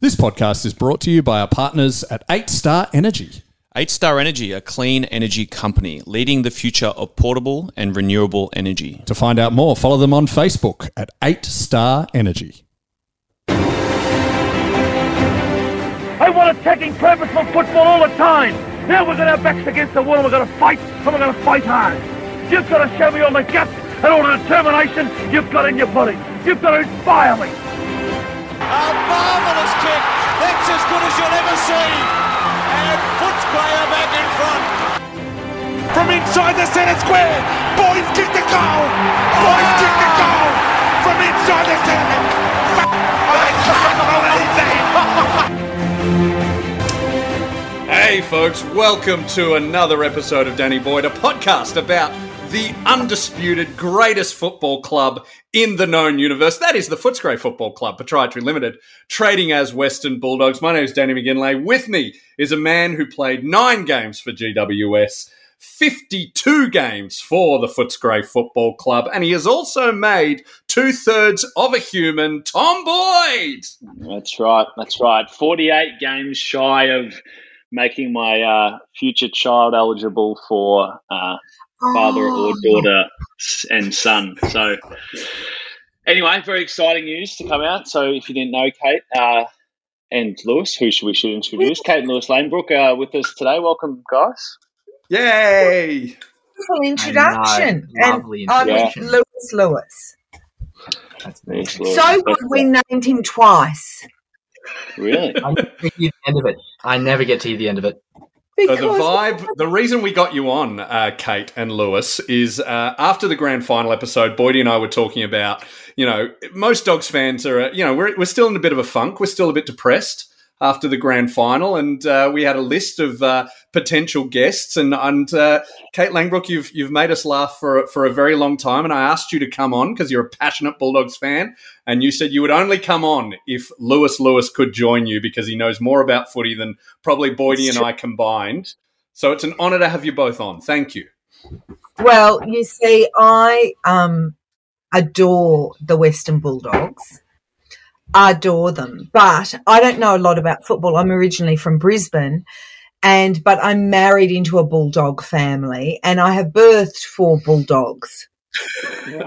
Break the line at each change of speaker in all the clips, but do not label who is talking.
This podcast is brought to you by our partners at 8 Star Energy.
8 Star Energy, a clean energy company leading the future of portable and renewable energy.
To find out more, follow them on Facebook at 8 Star Energy.
I want attacking purposeful football all the time. Now we're going to have backs against the wall and we're going to fight and we're going to fight hard. You've got to show me all the guts and all the determination you've got in your body. You've got to inspire me.
A marvellous kick. That's as good as you'll ever see. And Footscray are back in front. From inside the centre square. Boys kick the goal. Boys kick the goal. From inside the centre. I can't believe it.
Hey, folks, welcome to another episode of Danny Boyd, a podcast about the undisputed greatest football club in the known universe. That is the Footscray Football Club, Proprietary Limited, trading as Western Bulldogs. My name is Danny McGinlay. With me is a man who played nine games for GWS. 52 games for the Footscray Football Club, and he has also made two thirds of a human, Tom Boyd.
That's right. That's right. 48 games shy of making my uh, future child eligible for uh, father or daughter and son. So, anyway, very exciting news to come out. So, if you didn't know, Kate uh, and Lewis, who should we should introduce? Kate and Lewis Langbroek are with us today. Welcome, guys.
Yay!
Beautiful introduction.
know. Lovely
and I'm
introduction.
with Lewis Lewis.
That's
Thanks,
amazing.
Lewis.
So good we named him twice.
really?
I never get to the end of it. I never get to the end of it.
So the vibe, the reason we got you on, uh, Kate and Lewis, is uh, after the grand final episode, Boydie and I were talking about, you know, most Dogs fans are, you know, we're, we're still in a bit of a funk. We're still a bit depressed after the grand final, and uh, we had a list of uh, potential guests. And, and uh, Kate Langbroek, you've you've made us laugh for for a very long time, and I asked you to come on because you're a passionate Bulldogs fan, and you said you would only come on if Lewis Lewis could join you because he knows more about footy than probably Boydie and I combined. So it's an honour to have you both on. Thank you.
well, you see, I um adore the Western Bulldogs. Adore them. But I don't know a lot about football. I'm originally from Brisbane and but I'm married into a bulldog family and I have birthed four bulldogs.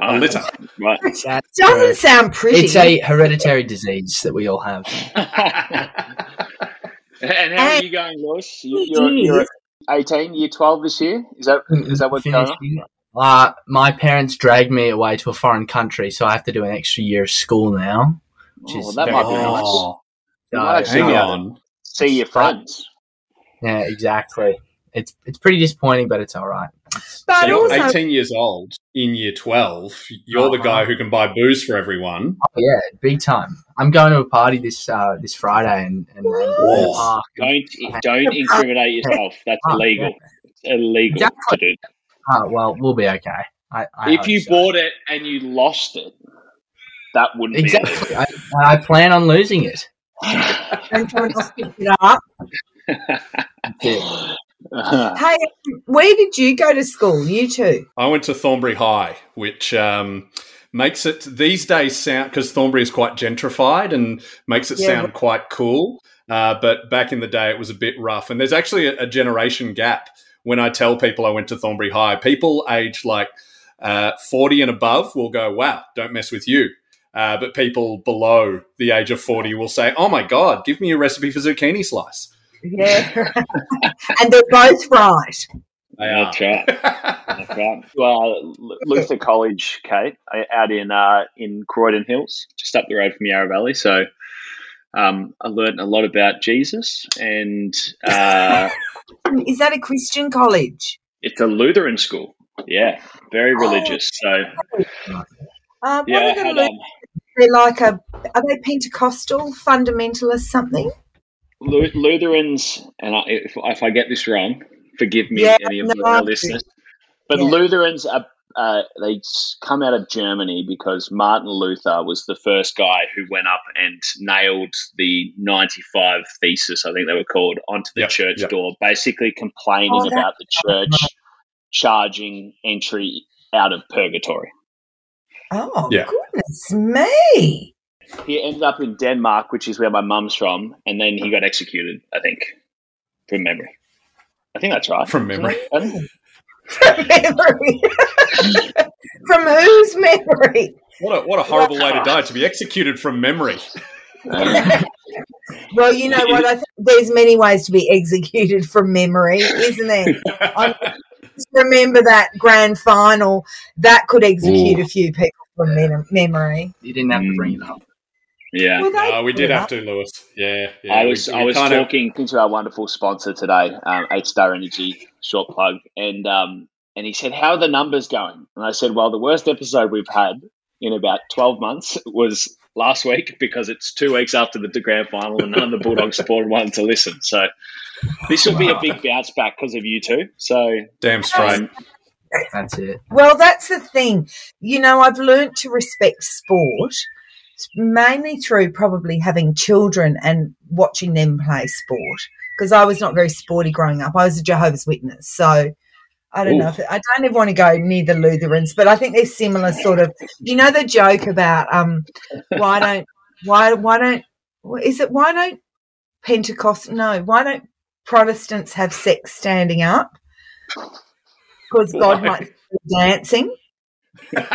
A litter.
Right.
That's
Doesn't
correct.
sound pretty.
It's a hereditary disease that we all have.
and how are you going, Lewis? You, you're, you're 18, year 12 this year? Is that is that what's going on?
Finishing. Uh, my parents dragged me away to a foreign country, so I have to do an extra year of school now. Which
Oh,
is
that might be
nice.
nice.
Oh,
You
So,
might actually
hang
be able to
on.
See your friends.
Yeah, exactly. It's it's pretty disappointing, but it's all right.
but
So you're
also
18 years old in year 12. You're the
Uh-huh.
guy who can buy booze for everyone.
Oh, yeah, big time. I'm going to a party this uh, this Friday and, and, and
Don't don't incriminate yourself. That's
Oh,
illegal. It's illegal to
Exactly.
do.
Oh, well, we'll be okay. I, I
If you
so.
bought it and you lost it, that wouldn't be
exactly, I, I plan on losing it.
and someone else picked it up.
That's it.
be.
Hey, where did you go to school? You two?
I went to Thornbury High, which um, makes it these days sound because Thornbury is quite gentrified and makes it
Yeah.
sound quite cool. Uh, but back in the day, it was a bit rough. And there's actually a, a generation gap when I tell people I went to Thornbury High. People aged like uh, 40 and above will go, wow, don't mess with you. Uh, but people below the age of 40 will say, oh my God, give me a recipe for zucchini slice.
Yeah. and they're both right.
They are.
That's right. That's right. Well, Luther College, Kate, uh, out in uh, in Croydon Hills, just up the road from Yarra Valley. So um, I learned a lot about Jesus, and uh,
Is that a Christian college?
it's a Lutheran school. Yeah, very religious. So
Uh, what
yeah, I
are the
had,
Lu-
um,
they're like a are they Pentecostal fundamentalist something?
Lutherans, and I, if, if I get this wrong, forgive me,
Yeah,
any of
no,
the our listeners. But
Yeah.
Lutherans are uh, they s- come out of Germany because Martin Luther was the first guy who went up and nailed the 95 thesis, I think they were called, onto the
Yep,
church
yep.
door, basically complaining
Oh,
about the church charging entry out of purgatory.
Oh
Yeah.
goodness me!
he ended up in Denmark, which is where my mum's from, and then he got executed. I think, from memory. I think that's right.
From memory.
Um, isn't
memory. From whose memory?
What a what a horrible way to die to be executed from memory.
Well, you know what? I think there's many ways to be executed from memory, isn't there? I just remember that grand final that could execute a few people from mem- memory.
You didn't have to bring it up.
Yeah.
Well, they
Oh, we did have to, Lewis. Yeah, yeah.
I was
we
I was
kind of-
talking to our wonderful sponsor today, um, Eight Star Energy, short plug, and um, and he said, "How are the numbers going?" And I said, "Well, the worst episode we've had in about twelve months was last week because it's two weeks after the grand final, and none of the Bulldogs supported wanted to listen. So this will be a big bounce back because of you two. So
damn straight.
That's it.
Well, that's the thing. You know, I've learned to respect sport mainly through probably having children and watching them play sport because I was not very sporty growing up. I was a Jehovah's Witness. So I don't know. If, I don't ever want to go near the Lutherans, but I think they're similar sort of, you know, the joke about um, why don't, why, why don't, is it, why don't Pentecost, no, why don't Protestants have sex standing up? Because God
Why?
might be dancing. And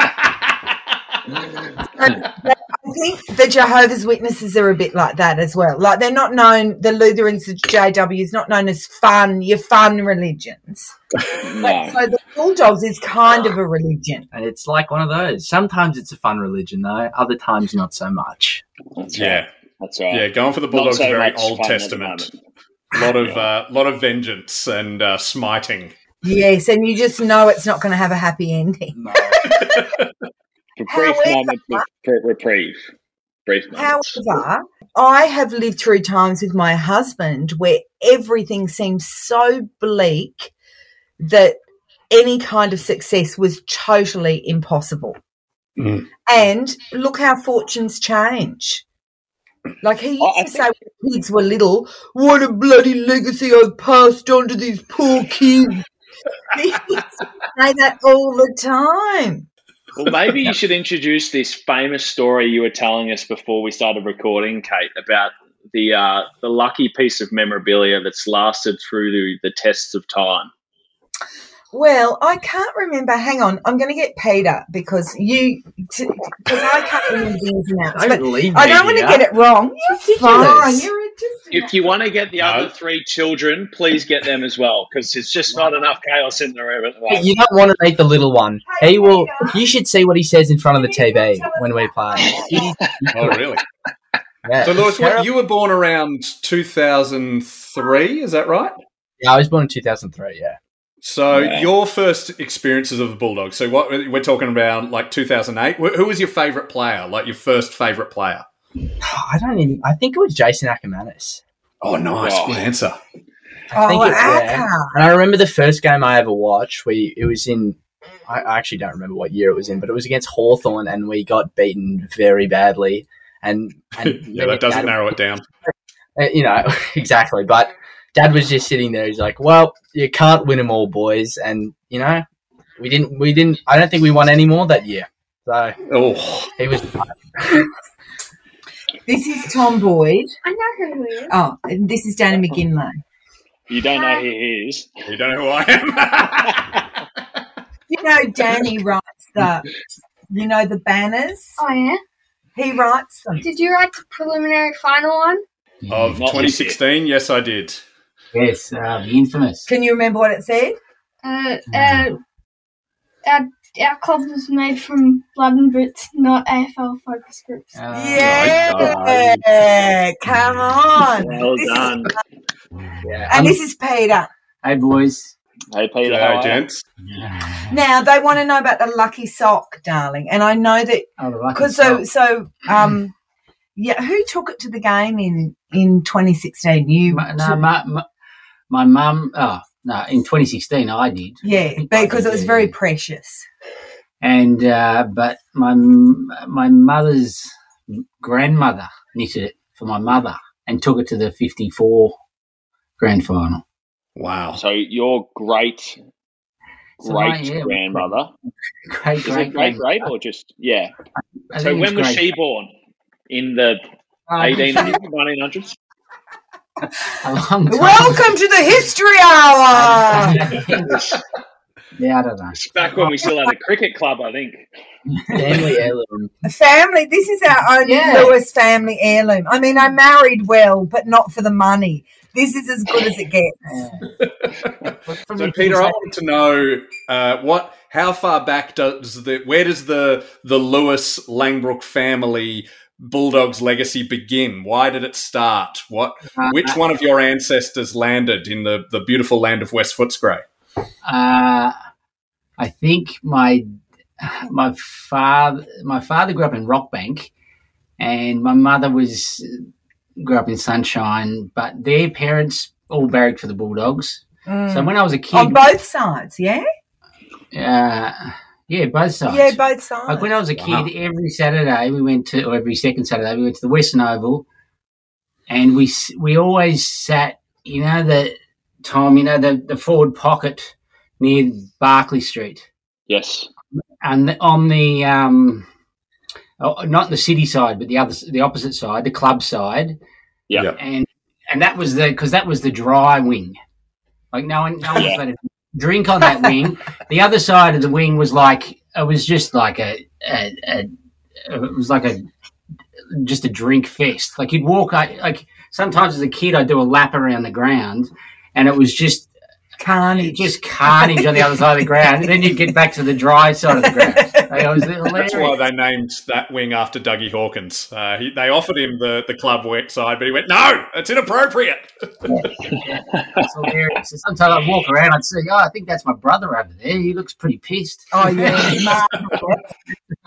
I think the Jehovah's Witnesses are a bit like that as well. Like they're not known, the Lutherans, the JW is not known as fun, your fun religions.
no.
So the Bulldogs is kind of a religion.
And it's like one of those. Sometimes it's a fun religion, though. Other times, not so much.
That's
Yeah,
right. That's right.
yeah. Going for the Bulldogs
so
is very Old
fun at the
Testament. A lot of uh, lot of vengeance and uh, smiting.
Yes, and you just know it's not going to have a happy ending.
No.
For brief
However-
moments of reprieve. Brief moments.
However, I have lived through times with my husband where everything seemed so bleak that any kind of success was totally impossible.
Mm.
And look how fortunes change. Like he used
Oh, I
to say when kids were little, what a bloody legacy I've passed on to these poor kids. He used to say that all the time.
Well, maybe you should introduce this famous story you were telling us before we started recording, Kate, about the uh, the lucky piece of memorabilia that's lasted through the, the tests of time.
Well, I can't remember. Hang on, I'm going to get Peter because you because I can't remember the ins and outs.
Don't leave
I don't want to get it wrong. You're
ridiculous.
fine. You're a- just
If you want to get the
No.
other three children, please get them as well, because it's just not enough chaos in the room at the moment.
You don't want to make the little one. He will. You should see what he says in front of the TV when we play.
Oh, really?
Yeah,
So, Lewis, what, you were born around 2003, is that right?
Yeah, I was born in 2003. Yeah.
So,
Yeah.
your first experiences of the Bulldogs. So, what we're talking about, like 2008. Who was your favourite player? Like your first favourite player?
I don't even. I think it was Jason Ackermanis.
Oh, nice.
Wow.
Good answer.
I think
oh,
it, yeah. And I remember the first game I ever watched. We it was in. I I actually don't remember what year it was in, but it was against Hawthorn, and we got beaten very badly. And, and
yeah, that doesn't
Dad-
narrow it down.
uh, you know exactly. But Dad was just sitting there. He's like, "Well, you can't win them all, boys." And you know, we didn't. We didn't. I don't think we won any more that year. So
Oh,
he was.
This is Tom Boyd.
I know who he is.
Oh, and this is Danny McGinlay.
You don't know who he is.
you don't know who I am.
You know, Danny writes the, you know, the banners.
Oh yeah.
He writes them.
Did you write the preliminary final one?
of 2016, yes, I did.
Yes, uh, the infamous.
Can you remember what it said?
Uh, uh, our our club was made from blood and bits, not AFL focus groups.
Uh,
yeah, come on.
Well
This is-
done.
yeah.
and this is Peter.
Hey, boys.
Hey, Peter. how
G'day,
are
gents.
Now they want to know about the lucky sock, darling, and I know that
Oh,
because so so um yeah, who took it to the game in in 2016? You
My, no, my, my, my mum, oh, no, in 2016 I did.
yeah, because it was very precious.
And, uh, but my, my mother's grandmother knitted it for my mother and took it to the 54 grand final.
Wow.
So your great
So my-
great
yeah,
grandmother
Great, great,
great great or just yeah?
I
So when was
great.
she born? in the
Uh,
18 1900s.
A long time.
Welcome to the History Hour.
Yeah, I don't know.
It's back when we still had a cricket club, I think.
Family heirloom.
A family. This is our only
Yeah.
Lewis family heirloom. I mean, I married well, but not for the money. This is as good as it gets.
From
So Peter, I
things
wanted to know uh, what, how far back does the, where does the the Lewis Langbroek family Bulldogs legacy begin? Why did it start? What,
Uh,
which one of your ancestors landed in the, the beautiful land of West Footscray?
Uh, I think my my father my father grew up in Rockbank, and my mother was grew up in Sunshine. But their parents all barracked for the Bulldogs. So when I was a kid,
On both sides, yeah?
uh, yeah, both sides.
Yeah, both sides.
Like when I was a kid,
Wow.
every Saturday we went to, or every second Saturday we went to the Western Oval, and we we always sat, you know, the Tom, you know, the the forward pocket near Barkly Street,
Yes.
and on the um, oh, not the city side, but the other, the opposite side, the club side,
Yeah.
Yeah.
and and that was the because that was the dry wing, like no one, no one was
Yeah.
Drink on that wing. The other side of the wing was like it was just like a, a, a it was like a just a drink fest. Like you'd walk, I, like sometimes as a kid, I'd do a lap around the ground, and it was just
Carnage.
just carnage on the other side of the ground. And then you'd get back to the dry side of the ground. Like, was hilarious.
That's why they named that wing after Dougie Hawkins. Uh, he, they offered him the, the club work side, but he went, no, it's inappropriate.
It's hilarious. So sometimes I'd walk around, I'd say, "Oh, I think that's my brother over there. He looks pretty pissed."
Oh, yeah. Mark,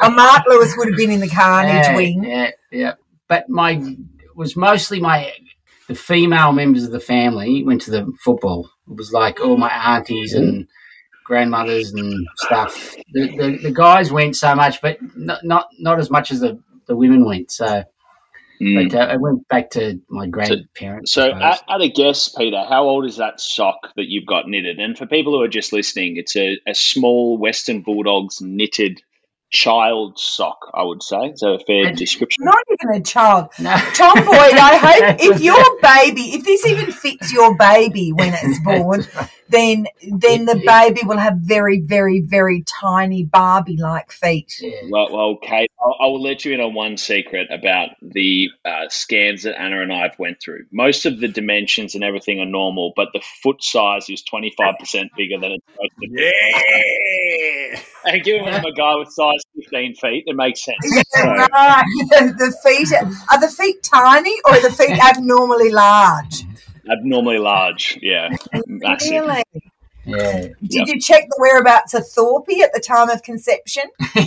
oh, Mark Lewis would have been in the Carnage
yeah,
wing.
Yeah, yeah. But my it was mostly my the female members of the family went to the football. It was like all my aunties and grandmothers and stuff. The, the, the guys went so much, but not not, not as much as the, the women went. So,
Mm.
but uh, I went back to my grandparents.
So,
I suppose.
at, at a guess, Peter, how old is that sock that you've got knitted? And for people who are just listening, it's a, a small Western Bulldogs knitted child sock, I would say. Is that a fair
And-
description?
Not even a child.
no.
Tom Boyd, I hope if your baby, if this even fits your baby when it's born, then then the baby will have very, very, very tiny Barbie-like feet.
Yeah.
Well, well, Kate, I'll, I will let you in on one secret about the uh, scans that Anna and I have went through. Most of the dimensions and everything are normal, but the foot size is twenty five percent bigger than it's supposed to be.
Yeah.
And given I'm a guy with size fifteen feet, it makes sense.
Yeah,
So,
right. The, the feet are, are the feet tiny or are the feet abnormally large?
Abnormally large, yeah, massive.
Really?
Yeah.
Did you check the whereabouts of Thorpe at the time of conception?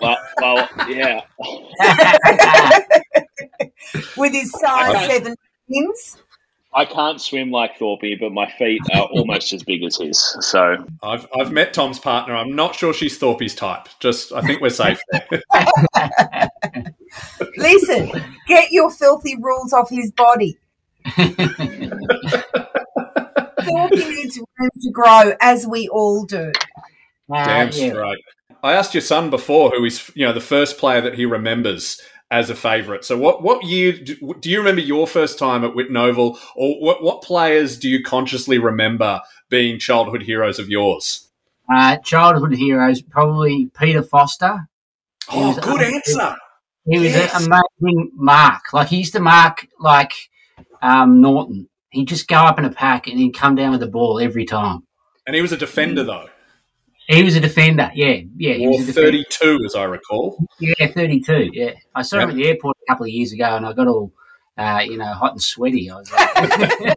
Well, well, yeah.
With his size
Okay.
seven twins?
I can't swim like Thorpe, but my feet are almost as big as his. So
I've, I've met Tom's partner. I'm not sure she's Thorpe's type. Just, I think we're safe there.
Listen, get your filthy rules off his body. Thorpe needs room to grow, as we all do.
Uh,
Damn
yeah.
straight. I asked your son before who is, you know, the first player that he remembers as a favourite. So, what what year do, do you remember your first time at Whitten Oval, or what what players do you consciously remember being childhood heroes of yours?
Uh, childhood heroes, probably Peter Foster. He
Oh, good
un-
answer.
He was
Yes.
an amazing mark. Like he used to mark like um, Norton. He'd just go up in a pack and he'd come down with the ball every time.
And he was a defender though.
He was a defender. Yeah, yeah. He
Or
was a
thirty-two, as I recall.
Yeah, thirty-two. Yeah, I saw him at the airport a couple of years ago, and I got all, uh, you know, hot and sweaty. I was like,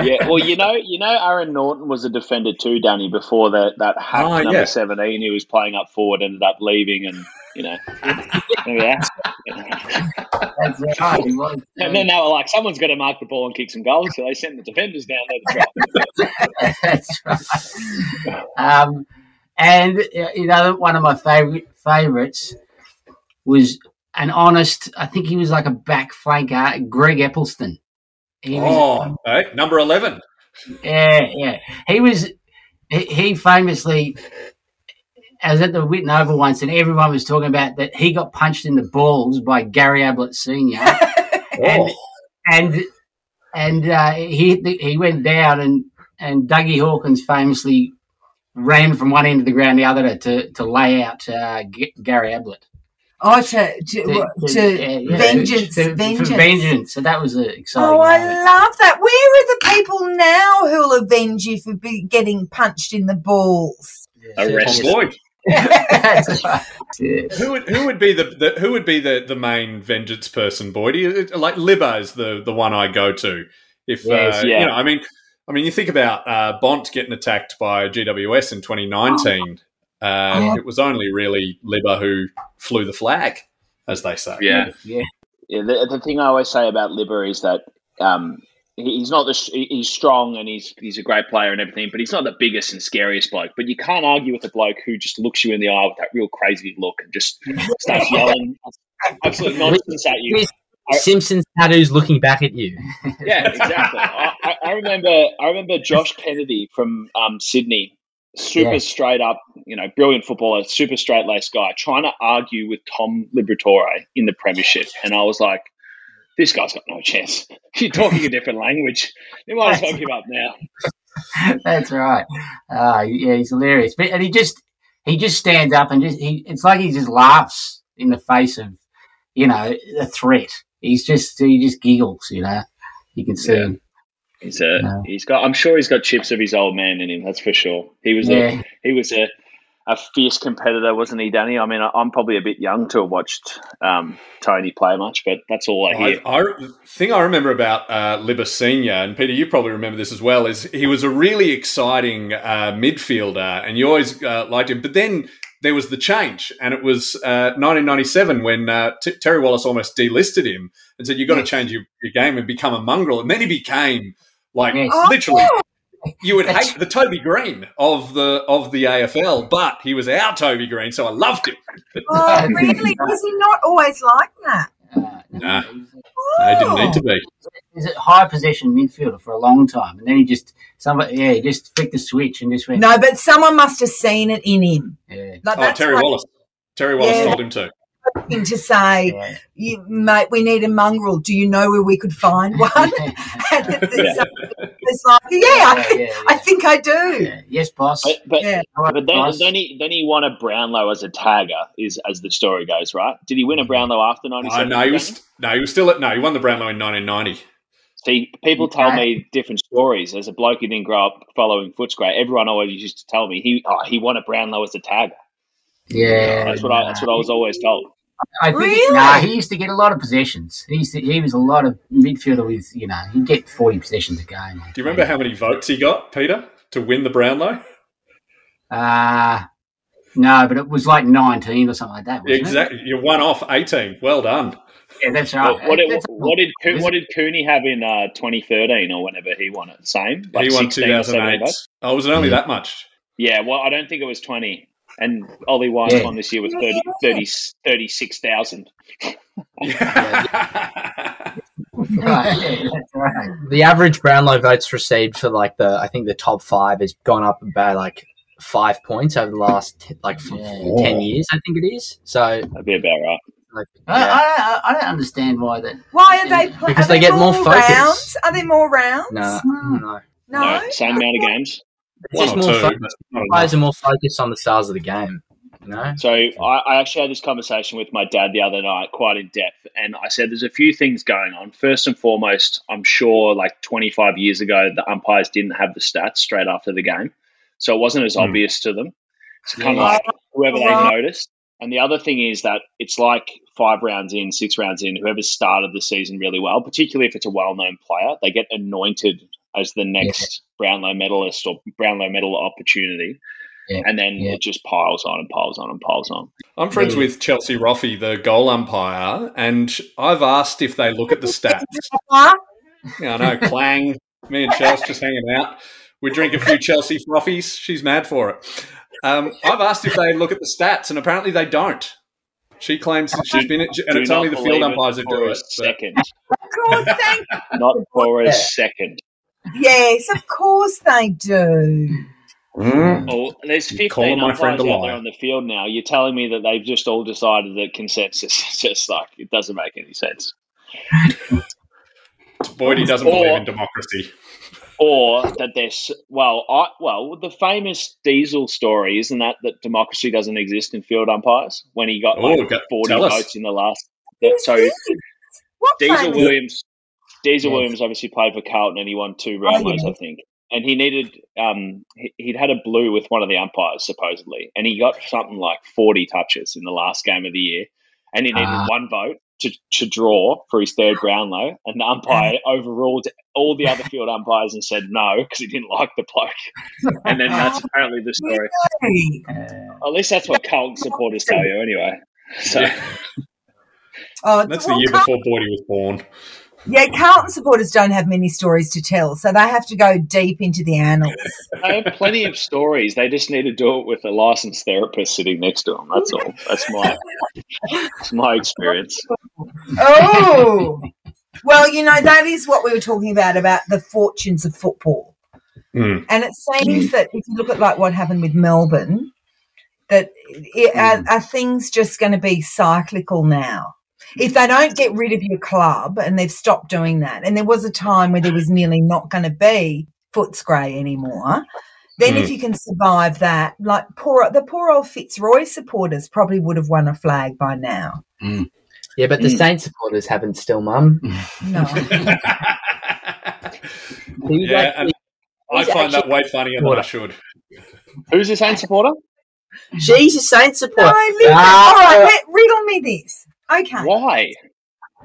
yeah, well, you know, you know, Aaron Norton was a defender too, Danny. Before that, that hack
Oh,
number
yeah.
seventeen, he was playing up forward, ended up leaving, and you know, maybe that's.
That's right. Was.
And then they were like, someone's got to mark the ball and kick some goals, so they sent the defenders down there to try.
That's right. Um, and uh, you know, one of my favorite favorites was an honest. I think he was like a back flanker, Greg Eppelstun. He was,
Oh, hey, number eleven.
yeah, yeah. He was. He, famously I was at the Whitten Oval once, and everyone was talking about that he got punched in the balls by Gary Ablett Senior, and and and uh, he he went down, and and Dougie Hawkins famously ran from one end of the ground to the other to to lay out uh, G- Gary Ablett.
Oh, to, to, what, to
yeah, yeah,
vengeance,
to- for
vengeance.
vengeance. So that was an exciting.
Oh, I
moment.
love that. Where are the people now who'll avenge you for be getting punched in the balls?
Arrest.
Tom Boyd.
That's right. Yeah.
Who would who would be the, the who would be the, the main vengeance person, Boyd? Like Libba is the, the one I go to. If
Yes,
uh,
yeah.
you know, I mean, I mean, you think about uh, Bont getting attacked by GWS in 2019. Uh,
Oh.
It was only really Libba who flew the flag, as they say.
Yeah.
Yeah.
Yeah, the, the thing I always say about Libba is that um, he's not the he's strong and he's he's a great player and everything, but he's not the biggest and scariest bloke. But you can't argue with a bloke who just looks you in the eye with that real crazy look and just starts yelling absolute nonsense at you.
Simpsons tattoos looking back at you.
Yeah, exactly. I, I, I remember I remember Josh Kennedy from um, Sydney, super
Yeah.
straight up, you know, brilliant footballer, super straight laced guy, trying to argue with Tom Liberatore in the Premiership, and I was like, this guy's got no chance. You're talking a different language. You might as well give up now.
That's right. Uh, yeah, he's hilarious. But and he just he just stands up and just he it's like he just laughs in the face of you know a threat. He's just he just giggles. You know, you can see
Yeah.
Him.
He's a
No.
he's got. I'm sure he's got chips of his old man in him. That's for sure. He was
Yeah.
a he was a a fierce competitor, wasn't he, Danny? I mean, I- I'm probably a bit young to have watched um, Tony play much, but that's all I hear.
I, I, the thing I remember about uh, Libba Senior, and Peter, you probably remember this as well, is he was a really exciting uh, midfielder, and you always uh, liked him. But then there was the change, and it was uh, 1997 when uh, T- Terry Wallace almost delisted him and said, "You've got to change your, your game and become a mongrel." And then he became like
Yes.
literally. You would hate the Toby Greene of the of the AFL, but he was our Toby Greene, so I loved him.
Oh, really? Was he not always like that?
Uh,
Nah. No, he didn't need to be.
He's a high possession midfielder for a long time, and then he just somebody yeah he just flicked the switch and just went
No, but someone must have seen it in him.
yeah.
Like
Oh, Terry
like
Wallace. Terry Wallace
Yeah.
told him to.
Him to say,
Yeah.
you, "Mate, we need a mongrel. Do you know where we could find one?" and it's, it's like, "Yeah, I,
Yeah,
think,
yeah,
I think I do."
Yeah. Yes, boss.
But, but,
Yeah.
but then,
Boss.
then he then he won a Brownlow as a tagger, is as the story goes, right? Did he win a Brownlow after ninety
Uh, no, he was no, he was still at no. He won the Brownlow in 1990.
See, people tell me different stories. As a bloke who didn't grow up following Footscray, everyone always used to tell me he oh, he won a Brownlow as a tagger.
yeah,
That's what I that's what I was always told.
I think
Really?
nah, he used to get a lot of possessions. He used to, he was a lot of midfielder with you know he'd get forty possessions a game.
Do you remember how many votes he got, Peter, to win the Brownlow?
Uh no, but it was like nineteen or something like that. Wasn't
Exactly. You won off 18. Well done.
Yeah, that's right.
What, what, did,
That's-
what did what did Cooney have in uh, 2013 or whenever he won it? Same, like
he won
16 or 17
2008.
votes?
Oh, was it only that much?
Yeah, well, I don't think it was 20. And Ollie Wines
Yeah.
won this year with 30, 30 36,000.
right, yeah, right.
The average Brownlow votes received for like the I think the top five has gone up by like five points over the last t- like f-
Yeah.
ten years. I think it is. So
That'd be about right.
like,
I,
yeah.
I, I don't understand why that.
Why are they? Pl-
Because
are
they
there
get more focus.
rounds? Are there more rounds?
no, hmm. no.
No.
No, same amount of games.
It's
One
just
or
more focus. Players are more focused on the stars of the game. You know.
So I, I actually had this conversation with my dad the other night, quite in depth, and I said there's a few things going on. First and foremost, I'm sure like 25 years ago, the umpires didn't have the stats straight after the game, so it wasn't as
Hmm.
obvious to them. It's kind
Yeah.
of like whoever they noticed. And the other thing is that it's like five rounds in, six rounds in, whoever started the season really well, particularly if it's a well-known player, they get anointed as the next Brownlow medalist or Brownlow medal opportunity.
Yeah.
And then
Yeah.
it just piles on and piles on and piles on.
I'm friends
Yeah.
with Chelsea Roffey, the goal umpire, and I've asked if they look at the stats. Yeah, I know, clang. Me and Chelsea just hanging out. We drink a few Chelsea frothies. She's mad for it. Um, I've asked if they look at the stats, and apparently they don't. She claims that she's been, and
Do
it's only the field umpires that do it.
Second,
Of course they.
not for a second.
Yes, of course they do. Mm.
Oh, there's 15
my friend
umpires out there on the field now. You're telling me that they've just all decided that consensus is just like it doesn't make any sense.
Boyd, he doesn't
Or-
believe in democracy.
or that there's well, I, well, the famous Diesel story isn't that that democracy doesn't exist in field umpires when he got
Oh,
like
go-
forty
tell us.
votes in the last. that- so Diesel
famous-
Williams, Diesel
Yes.
Williams obviously played for Carlton and he won two Brownlows,
yeah.
I think. And he needed, um, he, he'd had a blue with one of the umpires supposedly, and he got something like forty touches in the last game of the year, and he needed
Ah.
one vote to, to draw for his third Brownlow, and the umpire overruled all the other field umpires and said no because he didn't like the bloke, and then that's apparently the story.
Really?
Uh,
At least that's what Carlton supporters tell you, anyway. So.
Oh,
That's
well,
the year
Carl-
before Boydie was born.
Yeah, Carlton supporters don't have many stories to tell, so they have to go deep into the annals.
they have plenty of stories. They just need to do it with a licensed therapist sitting next to them. That's all. That's my that's my experience.
Oh, well, you know that is what we were talking about about the fortunes of football,
Hmm.
and it seems that if you look at like what happened with Melbourne, that it, are, are things just going to be cyclical now? If they don't get rid of your club, and they've stopped doing that, and there was a time where there was nearly not going to be Footscray anymore. Then, if you can survive that, like poor the poor old Fitzroy supporters probably would have won a flag by now.
Yeah, but the
Mm.
Saints supporters haven't still, Mum.
No.
Yeah,
actually-
I find that way funnier than I should.
Who's the Saints supporter?
she's a Saints supporter.
listen.
Ah,
all right, let, riddle me this. Okay.
Why?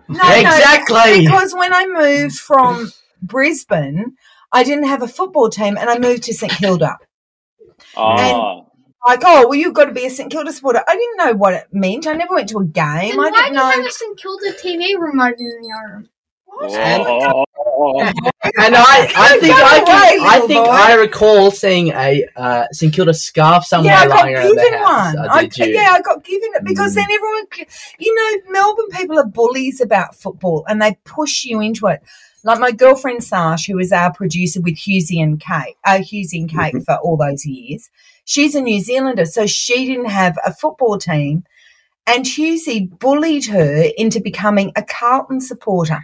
No, no,
Exactly.
because when I moved from Brisbane, I didn't have a football team and I moved to St Kilda.
Oh,
Like, oh, well, you've got to be a St Kilda supporter. I didn't know what it meant. I never went to a game.
Then
I
why
didn't
you have
know.
a St Kilda TV remote in the room?
Oh.
and I, I think
Go
I,
away,
I think
boy.
I recall seeing a uh, St Kilda scarf somewhere
Yeah, I got
lying around the house.
one. I,
did you?
yeah, I got given it because
Mm.
then everyone, you know, Melbourne people are bullies about football and they push you into it. Like my girlfriend Sash, who was our producer with Hughesy and Kate, uh, Hughesy and Kate for all those years, she's a New Zealander, so she didn't have a football team. And Hughesy bullied her into becoming a Carlton supporter.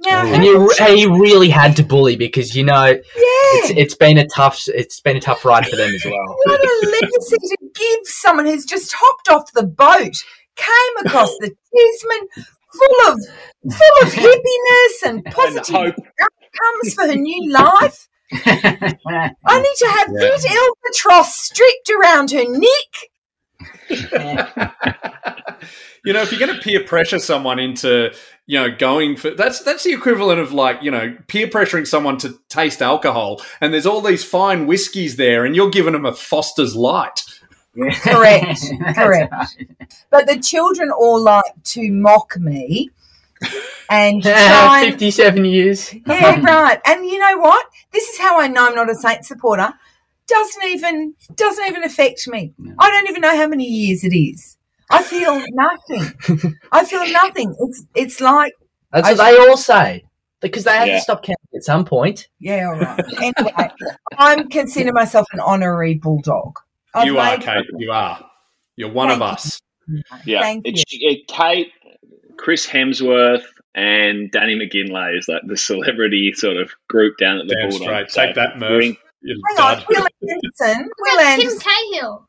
Now, oh.
And you, and you really had to bully because you know
yeah,
it's it's been a tough it's been a tough ride for them as well.
what a legacy to give someone who's just hopped off the boat, came across the Tasman, full of full of hippiness and positive
hope.
outcomes for her new life. Only to have
Yeah.
that albatross stripped around her neck.
You know, if you're going to peer pressure someone into, you know, going for that's that's the equivalent of like, you know, peer pressuring someone to taste alcohol, and there's all these fine whiskies there, and you're giving them a Foster's Light.
Correct, correct. But the children all like to mock me. And try and-
Fifty seven years.
Yeah, right. And you know what? This is how I know I'm not a Saint supporter. Doesn't even doesn't even affect me. I don't even know how many years it is. I feel nothing. I feel nothing. It's it's like
That's
I
what they all say because they have
Yeah.
to stop counting at some point.
yeah, all right. Anyway, I'm consider myself an honorary bulldog. I've
you are,
made-
Kate. You are. You're one
Thank
of
you.
us.
Yeah,
Thank
it's it, Kate, Chris Hemsworth, and Danny McGinlay is like the celebrity sort of group down at the
Damn
Bulldogs.
straight. Take that, Merv.
Doing-
You
Hang on. Will Anderson. Will
That's Tim
Anderson.
Cahill.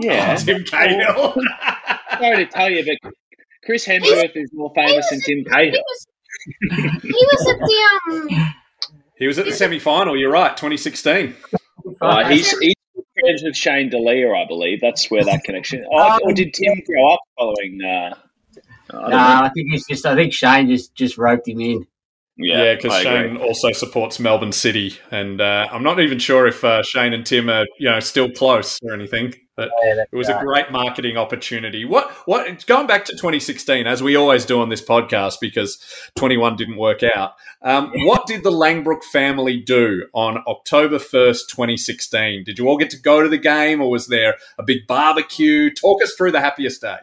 Yeah.
Tim Cahill.
Sorry to tell you, but Chris Hemsworth is more famous than Tim
He
Cahill.
was, he was at the um.
he was at the semi final. You're right. 2016.
Uh, he's he's friends with Shane Delia, I believe. That's where that connection. Oh, or did Tim grow up following? Uh, I don't
No,
know.
I think it's just. I think Shane just just roped him in.
Yeah, because
I agree.
Shane also supports Melbourne City, and uh, I'm not even sure if uh, Shane and Tim are, you know, still close or anything. But it was a great marketing opportunity. What? What? Going back to 2016, as we always do on this podcast, because 21 didn't work out. Um, what did the Langbroek family do on October 1st, 2016? Did you all get to go to the game, or was there a big barbecue? Talk us through the happiest day.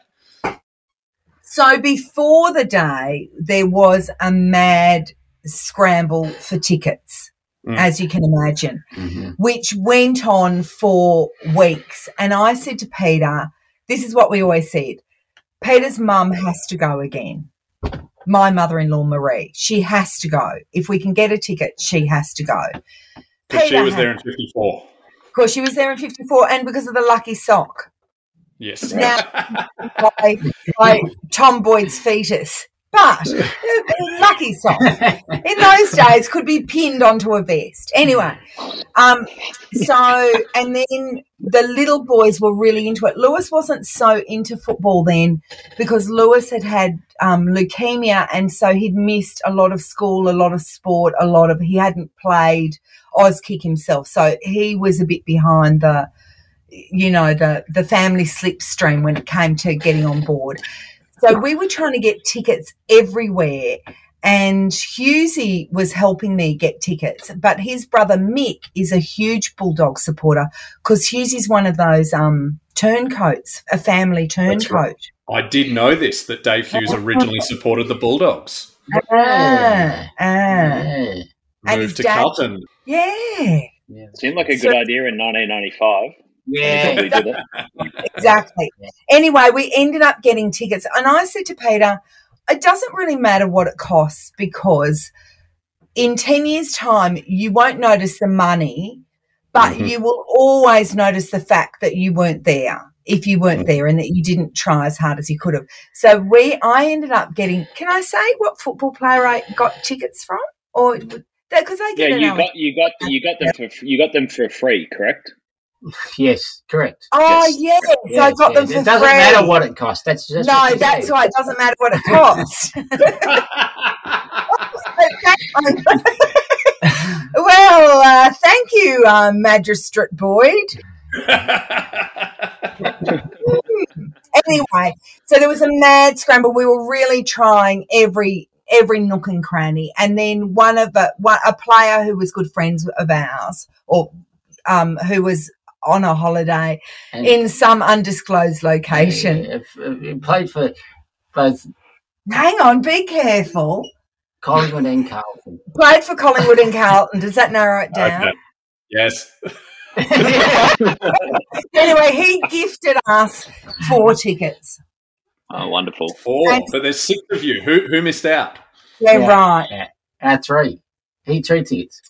So before the day, there was a mad scramble for tickets.
Mm.
as you can imagine,
Mhm.
which went on for weeks. And I said to Peter, this is what we always said Peter's mum has to go again. My mother in law, Marie, she has to go. If we can get a ticket, she has to go.
Because she was
had-
there in 54.
Of course, she was there in 54 and because of the lucky sock
Yes.
Now- by, by Tom Boyd's fetus. But lucky sock in those days could be pinned onto a vest. Anyway, um, so and then the little boys were really into it. Lewis wasn't so into football then because Lewis had had um, leukemia, and so he'd missed a lot of school, a lot of sport, a lot of he hadn't played Auskick himself, so he was a bit behind the you know the the family slipstream when it came to getting on board. So we were trying to get tickets everywhere. And Hughesy was helping me get tickets, but his brother Mick is a huge Bulldog supporter because Hughesy's one of those um, turncoats, a family
That's right.
turncoat.
I did know this that Dave Hughes originally supported the Bulldogs.
Ah, ah.
Yeah.
Moved
his
to
dad-
Carlton.
Yeah,
Seemed like a
So-
good idea in 1995.
Yeah.
Probably
exactly. Anyway, we ended up getting tickets, and I said to Peter, it doesn't really matter what it costs because in 10 years' time, you won't notice the money, but
Mhm.
you will always notice the fact that you weren't there if you weren't there and that you didn't try as hard as you could have. So we, I ended up getting, can I say what football player I got tickets from? Or, because I
Yeah,
get an
you
hour-
got you got you got them for you got them for free, correct?
Yes, correct.
Oh,
Yes.
yes, I got them
yes.
for
It doesn't
free.
matter what it costs. That's, that's
no, that's why it doesn't matter what it costs. well, uh, thank you, uh, Magistrate Boyd. Anyway, so there was a mad scramble. We were really trying every every nook and cranny, and then one of the one, a player who was good friends of ours, or um, who was on a holiday
And-
in some undisclosed location.
Yeah, if- if played for both
Hang on, be careful.
Collingwood and Carlton.
Played for Collingwood and Carlton. Does that narrow it down?
Okay. Yes.
Anyway, he gifted us four tickets.
Oh, wonderful.
Four.
Thanks.
But there's six of you. Who who missed out?
Yeah,
Yeah.
right.
Yeah. Uh, three. He three tickets.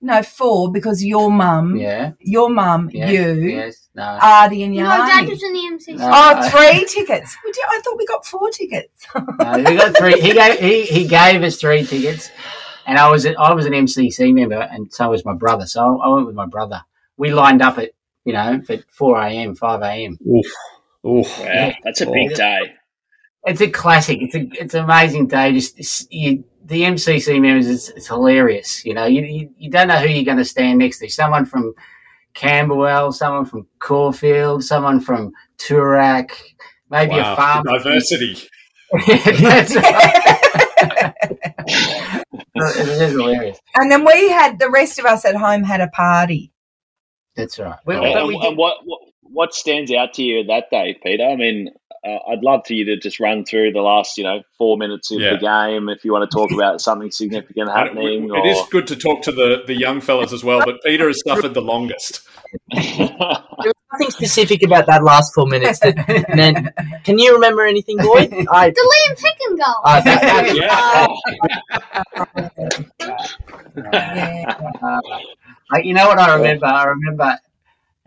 No, four because your mum,
Yeah.
your mum,
yeah.
you,
Yes. No.
Artie, and
No, Dad
Yarnie.
was in the MCC.
No.
Oh, three tickets. We did, I thought we got four tickets.
no we got three. He gave he, he gave us three tickets, and I was I was an MCC member, and so was my brother. So I, I went with my brother. We lined up at you know at four a.m., five a.m.
Oof. Oof.
Wow, that's a big day.
It's a classic. It's a it's an amazing day. Just you, the MCC members, it's, it's hilarious. You know, you, you you don't know who you're going to stand next to. Someone from Camberwell, someone from Caulfield, someone from Toorak, maybe
Wow.
a farm.
Diversity.
That's right. it is hilarious.
and then we had the rest of us at home had a party.
That's right. Oh, we,
And,
we
and what, what what stands out to you that day, Peter? I mean, uh, I'd love for you to just run through the last, you know, four minutes of
Yeah.
the game. If you want to talk about something significant happening,
It is
or
good to talk to the, the young fellas as well, but Peter has suffered the longest.
Nothing specific about that last four minutes. That meant, can you remember anything, Boyd? I,
The Liam Picken goal.
uh, that,
Yeah.
Yeah.
uh, I- you know what I remember? I remember.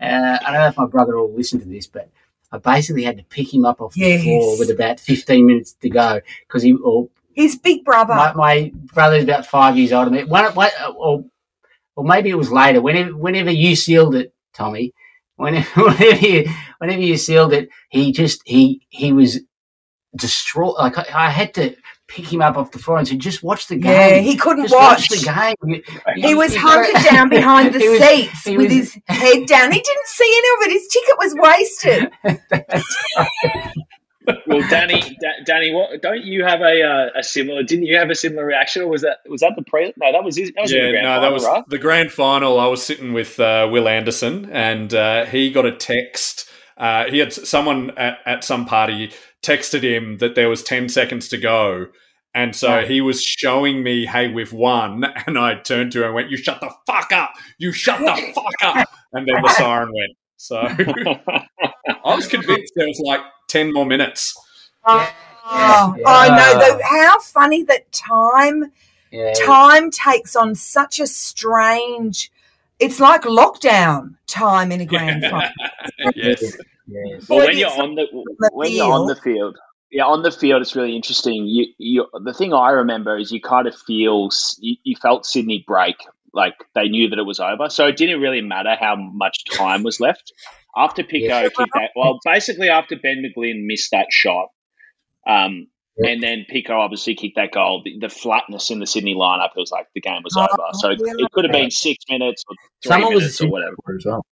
Uh, I don't know if my brother will listen to this, but I basically had to pick him up off the floor with about 15 minutes to go because he, or
His big brother.
my, my brother's about five years older than me. One, one, or, or maybe it was later. Whenever, whenever you sealed it, Tommy, whenever, whenever you, whenever you sealed it, he just he he was distraught. Like I, I had to pick him up off the floor and say, "Just watch the game."
yeah, he couldn't
Just
watch.
watch the game. You-
He was
you-
hunkered down behind the
was-
seats with
was-
his head down. He didn't see any of it. His ticket was wasted.
well, Danny, da- Danny, what don't you have a uh, a similar? Didn't you have a similar reaction, or was that was that the pre? No, that was his, that was the
Yeah,
grand
no,
final,
that was
right?
the grand final. I was sitting with uh, Will Anderson, and uh, he got a text. Uh, he had someone at, at some party texted him that there was ten seconds to go, And so he was showing me, hey, we've won. And I turned to him and went, You shut the fuck up. You shut the fuck up. And then the siren went. So I was convinced there was like 10 more minutes.
Oh, oh I know. How funny that time
Yeah.
time takes on such a strange. It's like lockdown time in a grand final.
yes.
Yes.
But
Well,
when you're on the
the
when you're on the field, yeah, on the field, it's really interesting. You, you, the thing I remember is you kind of feel you, you felt Sydney break, like they knew that it was over. So it didn't really matter how much time was left after Pico
Yeah.
kicked that. Well, basically after Ben McGlynn missed that shot, um, and then Pico obviously kicked that goal. The, the flatness in the Sydney lineup, it was like the game was
Oh,
over. So it, it could have been six minutes or three
Someone was
minutes or whatever.
as well.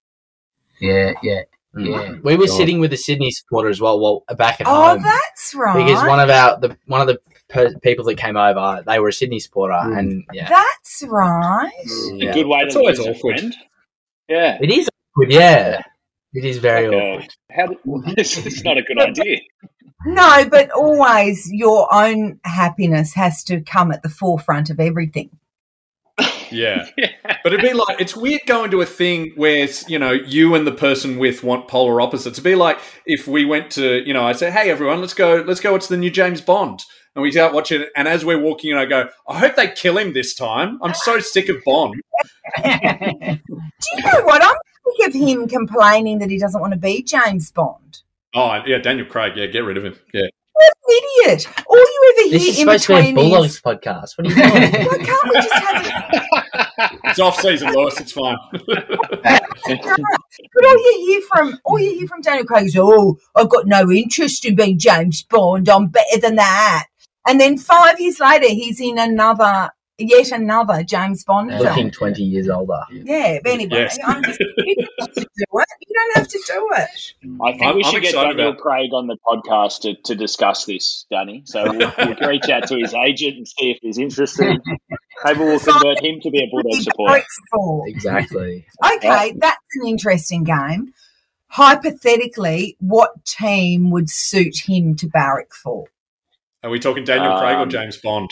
Yeah, yeah. Yeah.
We were
Sure.
sitting with a Sydney supporter as well, well back at
Oh,
home.
that's right.
because one of our the one of the per- people that came over, they were a Sydney supporter,
Mm.
and yeah,
That's right.
yeah.
A good way
It's
to
always
lose a
awkward.
friend. Yeah.
it is awkward. Yeah, it is very
Like, uh,
awkward.
how did, this is not a good idea.
No, but always your own happiness has to come at the forefront of everything.
Yeah. But it'd be like it's weird going to a thing where you know you and the person with want polar opposites. It'd be like if we went to you know I say, hey everyone, let's go, let's go watch the new James Bond, and we start watching it. And as we're walking in, I go, I hope they kill him this time. I'm so sick of Bond.
Do you know what? I'm sick of him complaining that he doesn't want to be James Bond.
Oh yeah, Daniel Craig. Yeah, get rid of him. Yeah.
What an idiot! All you ever
This
hear
is
in
supposed to be a
between
Bulldogs
is,
podcast. What are you doing?
why can't we just have it?
It's off season, Lewis. It's fine.
But all you hear from all you hear from Daniel Craig is, "Oh, I've got no interest in being James Bond. I'm better than that." And then five years later, he's in another, yet another James Bond
Looking
film.
twenty years older.
Yeah, but anyway,
Yes.
I'm just, you don't have to do it. You don't have to do it.
I think
I'm-
we
I'm
should get Daniel
about-
Craig on the podcast to, to discuss this, Danny. So we'll, we'll reach out to his agent and see if he's interested. Maybe we'll convert him to be a Bulldog supporter.
Exactly.
Okay, that's an interesting game. Hypothetically, what team would suit him to barrack for?
Are we talking Daniel Craig or
Um,
James Bond?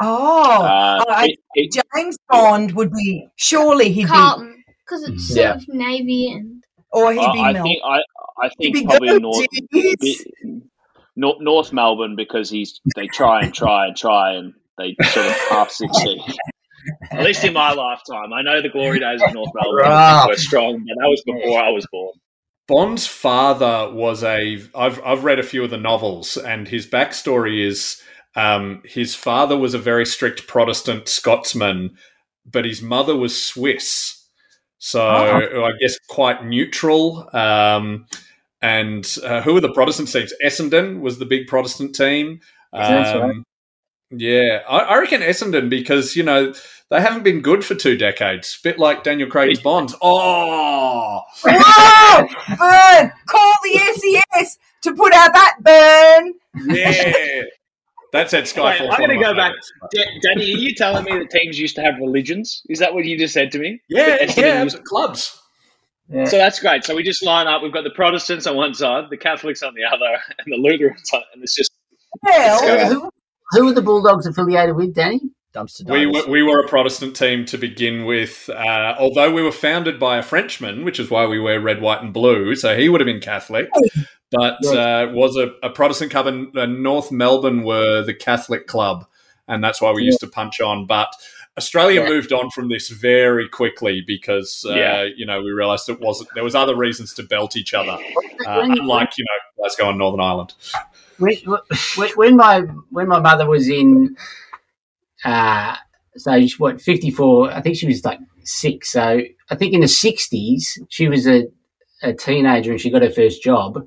Oh,
Uh,
I-
it- it-
James Bond would be surely he'd be,
Carlton, because it's sort
Yeah.
of navy and
or he'd be
I, I
Mel.
think I, I think probably
good,
North,
jeez.
North North Melbourne because he's they try and try and try and they sort of half succeed. At least in my lifetime, I know the glory days of North Melbourne
Rough.
were strong, but that was before I was born.
Bond's father was a. I've I've read a few of the novels, and his backstory is um, his father was a very strict Protestant Scotsman, but his mother was Swiss, so I guess quite neutral. Um, and uh, who were the Protestant teams? Essendon was the big Protestant team.
That's right.
Um, Yeah, I, I reckon Essendon because you know they haven't been good for two decades. Bit like Daniel Craig's Bonds. Oh,
Whoa! Burn! Call the SES to put out that burn.
yeah. That's at
Wait,
Skyfall.
I'm going to go back. Da- Danny, are you telling me that teams used to have religions? Is that what you just said to me?
Yeah,
Essendon
yeah,
used-
clubs.
Yeah.
So that's great. So we just line up. We've got the Protestants on one side, the Catholics on the other, and the Lutherans on, and it's just
Well,
who, who are the Bulldogs affiliated with, Danny?
Dumpster
We were, we were a Protestant team to begin with, uh, although we were founded by a Frenchman, which is why we wear red, white, and blue. So he would have been Catholic, but uh, was a, a Protestant club. And North Melbourne were the Catholic club, and that's why we used to punch on. But Australia
Yeah.
moved on from this very quickly because uh,
Yeah.
you know we realised it wasn't there was other reasons to belt each other, uh, unlike you know Glasgow and Northern Ireland.
when, when, when my when my mother was in, uh, so she- what fifty four? I think she was like six. So I think in the sixties she was a, a teenager and she got her first job,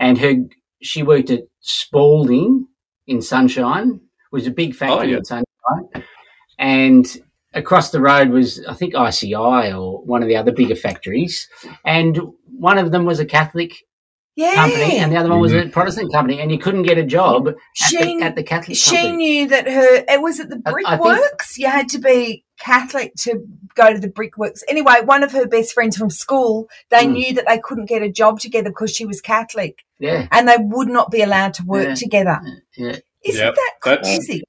and her she worked at Spalding in Sunshine, was a big factory
Oh, yeah.
in Sunshine, and across the road was I think ICI or one of the other bigger factories, and one of them was a Catholic
yeah.
company, and the other one was a Protestant company, and you couldn't get a job at,
She-
the, at the Catholic
she
company.
knew that her it was at the
I- I think-
brickworks you had to be catholic to go to the brickworks anyway one of her best friends from school they
Mm.
knew that they couldn't get a job together because she was catholic
Yeah,
and they would not be allowed to work
Yeah.
together
yeah.
Isn't
Yep,
that
that's-
crazy?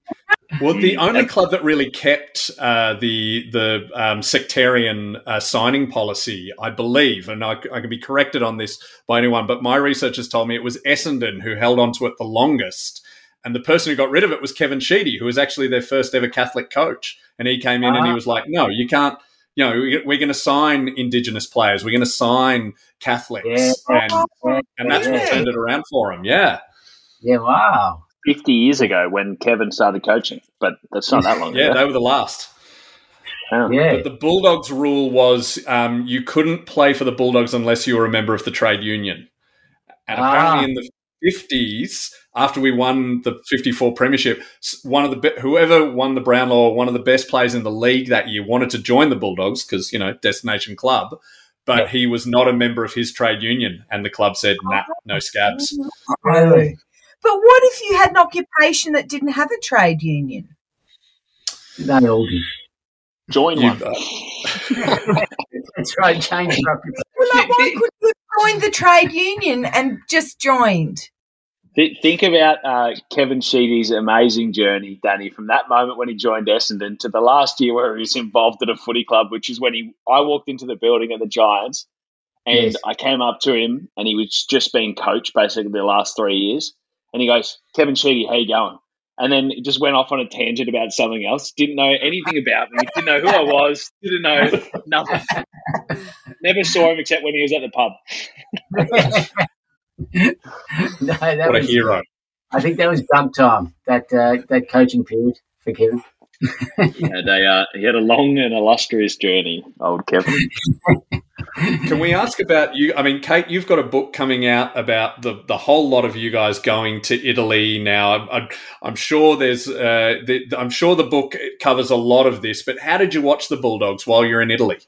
Well, the only club that really kept uh, the the um, sectarian uh, signing policy, I believe, and I, I can be corrected on this by anyone, but my research has told me it was Essendon who held on to it the longest. And the person who got rid of it was Kevin Sheedy, who was actually their first ever Catholic coach. And he came in and he
Ah.
was like, "No, you can't. You know, we- we're going to sign Indigenous players. We're going to sign Catholics,
Yeah.
and and that's what turned it around for him. Yeah,
Yeah, wow.
50 years ago when Kevin started coaching, but that's not that long
yeah,
ago.
they were the last.
Yeah.
Yeah.
But the Bulldogs rule was um, you couldn't play for the Bulldogs unless you were a member of the trade union. And
Ah.
apparently, in the fifties, after we won the fifty-four premiership, one of the whoever won the Brownlow, one of the best players in the league that year, wanted to join the Bulldogs because you know destination club. But he was not a member of his trade union, and the club said, "Nah, oh, no scabs."
Really?
But what if you had an occupation that didn't have a trade union?
They all do.
Join
You-
one.
That's right. Change property.
Well, like, why couldn't you join the trade union and just joined?
Think about uh, Kevin Sheedy's amazing journey, Danny, from that moment when he joined Essendon to the last year where he was involved at a footy club, which is when he I walked into the building at the Giants and
Yes.
I came up to him and he was just being coached basically the last three years. And he goes, Kevin Sheedy, how you going? And then he just went off on a tangent about something else. Didn't know anything about me. Didn't know who I was. Didn't know nothing. Never saw him except when he was at the pub.
no, that
What a hero!
I think that was dunk time. That uh, that coaching period for Kevin.
He had a, uh, he had a long and illustrious journey, old Kevin.
Can we ask about you? I mean, Kate, you've got a book coming out about the, the whole lot of you guys going to Italy now. I'm, I'm, I'm sure there's, uh, the, I'm sure the book covers a lot of this. But how did you watch the Bulldogs while you're in Italy?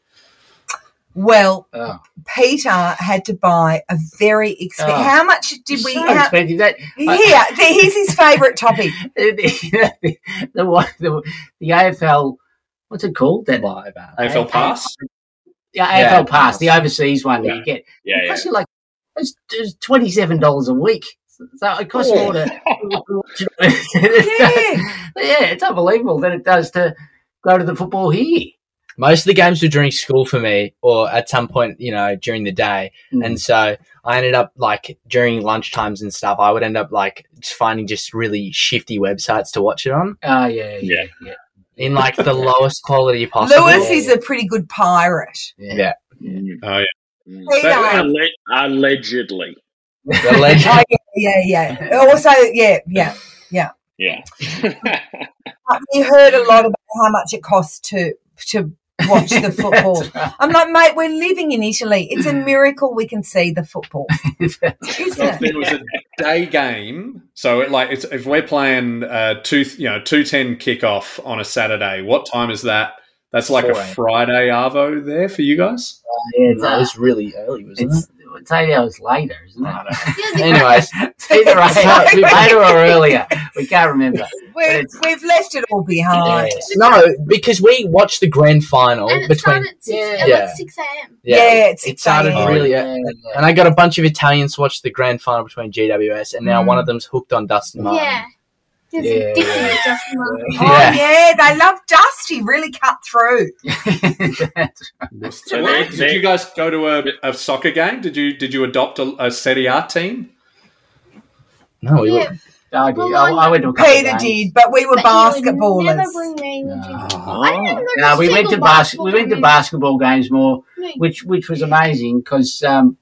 Well,
Oh,
Peter had to buy a very expensive.
Oh.
How much did we?
so
How,
expensive. That
here, here's his favourite topic.
the, the, one- the the AFL. What's it called? That
AFL Pass?
Yeah. AFL pass, the overseas one that you get.
Yeah,
It costs you like it's, it's twenty seven dollars a week. So it costs more to.
Yeah.
yeah, it's unbelievable that it does to go to the football here.
Most of the games were during school for me, or at some point, you know, during the day.
Mm.
And so I ended up like during lunchtimes and stuff, I would end up like finding just really shifty websites to watch it on
Oh yeah, yeah,
Yeah.
yeah.
In like the lowest quality possible.
Lewis is a pretty good pirate.
Yeah.
Mm.
Oh, yeah.
Peter,
Alle- allegedly.
The.
Oh, yeah, yeah, yeah. Also, yeah, yeah.
Yeah. Yeah.
You heard a lot about how much it costs to to watch the football.
Right.
I'm like, mate, we're living in Italy. It's a miracle we can see the football.
If
it?
there was a day game, so it, like it's, if we're playing uh, two, you know, two ten kickoff on a Saturday, what time is that? That's like a
4 a.m.
Friday arvo there for you guys.
Yeah, it's,
That
uh,
was really early, wasn't
it's, it's eight hours later, isn't it?
it?
Yeah, the-
Anyways,
It's either later or earlier. We can't remember.
We've, we've left it all behind.
no, because we watched the grand final
and it
between.
at six,
Yeah.
at
Yeah.
like 6 a.m.
Yeah, it's
it started really.
Yeah, yeah.
And I got a bunch of Italians to watch the grand final between GWS, and now
Mm.
one of them's hooked on Dustin Martin.
Yeah. It's
Yeah.
addicted to Dustin Martin.
Oh, yeah, they love Dusty, really cut through.
So what- did you guys go to a, a soccer game? Did you did you adopt a, a Serie A team?
No, we
Yeah,
were.
I, did. I, I went to a couple
Peter
games.
did, but we were
but you would
basketballers.
Never bring me.
No.
I didn't even go to
No, we went to bas-
basketball
we went to basketball games more,
Me.
which which was amazing because um,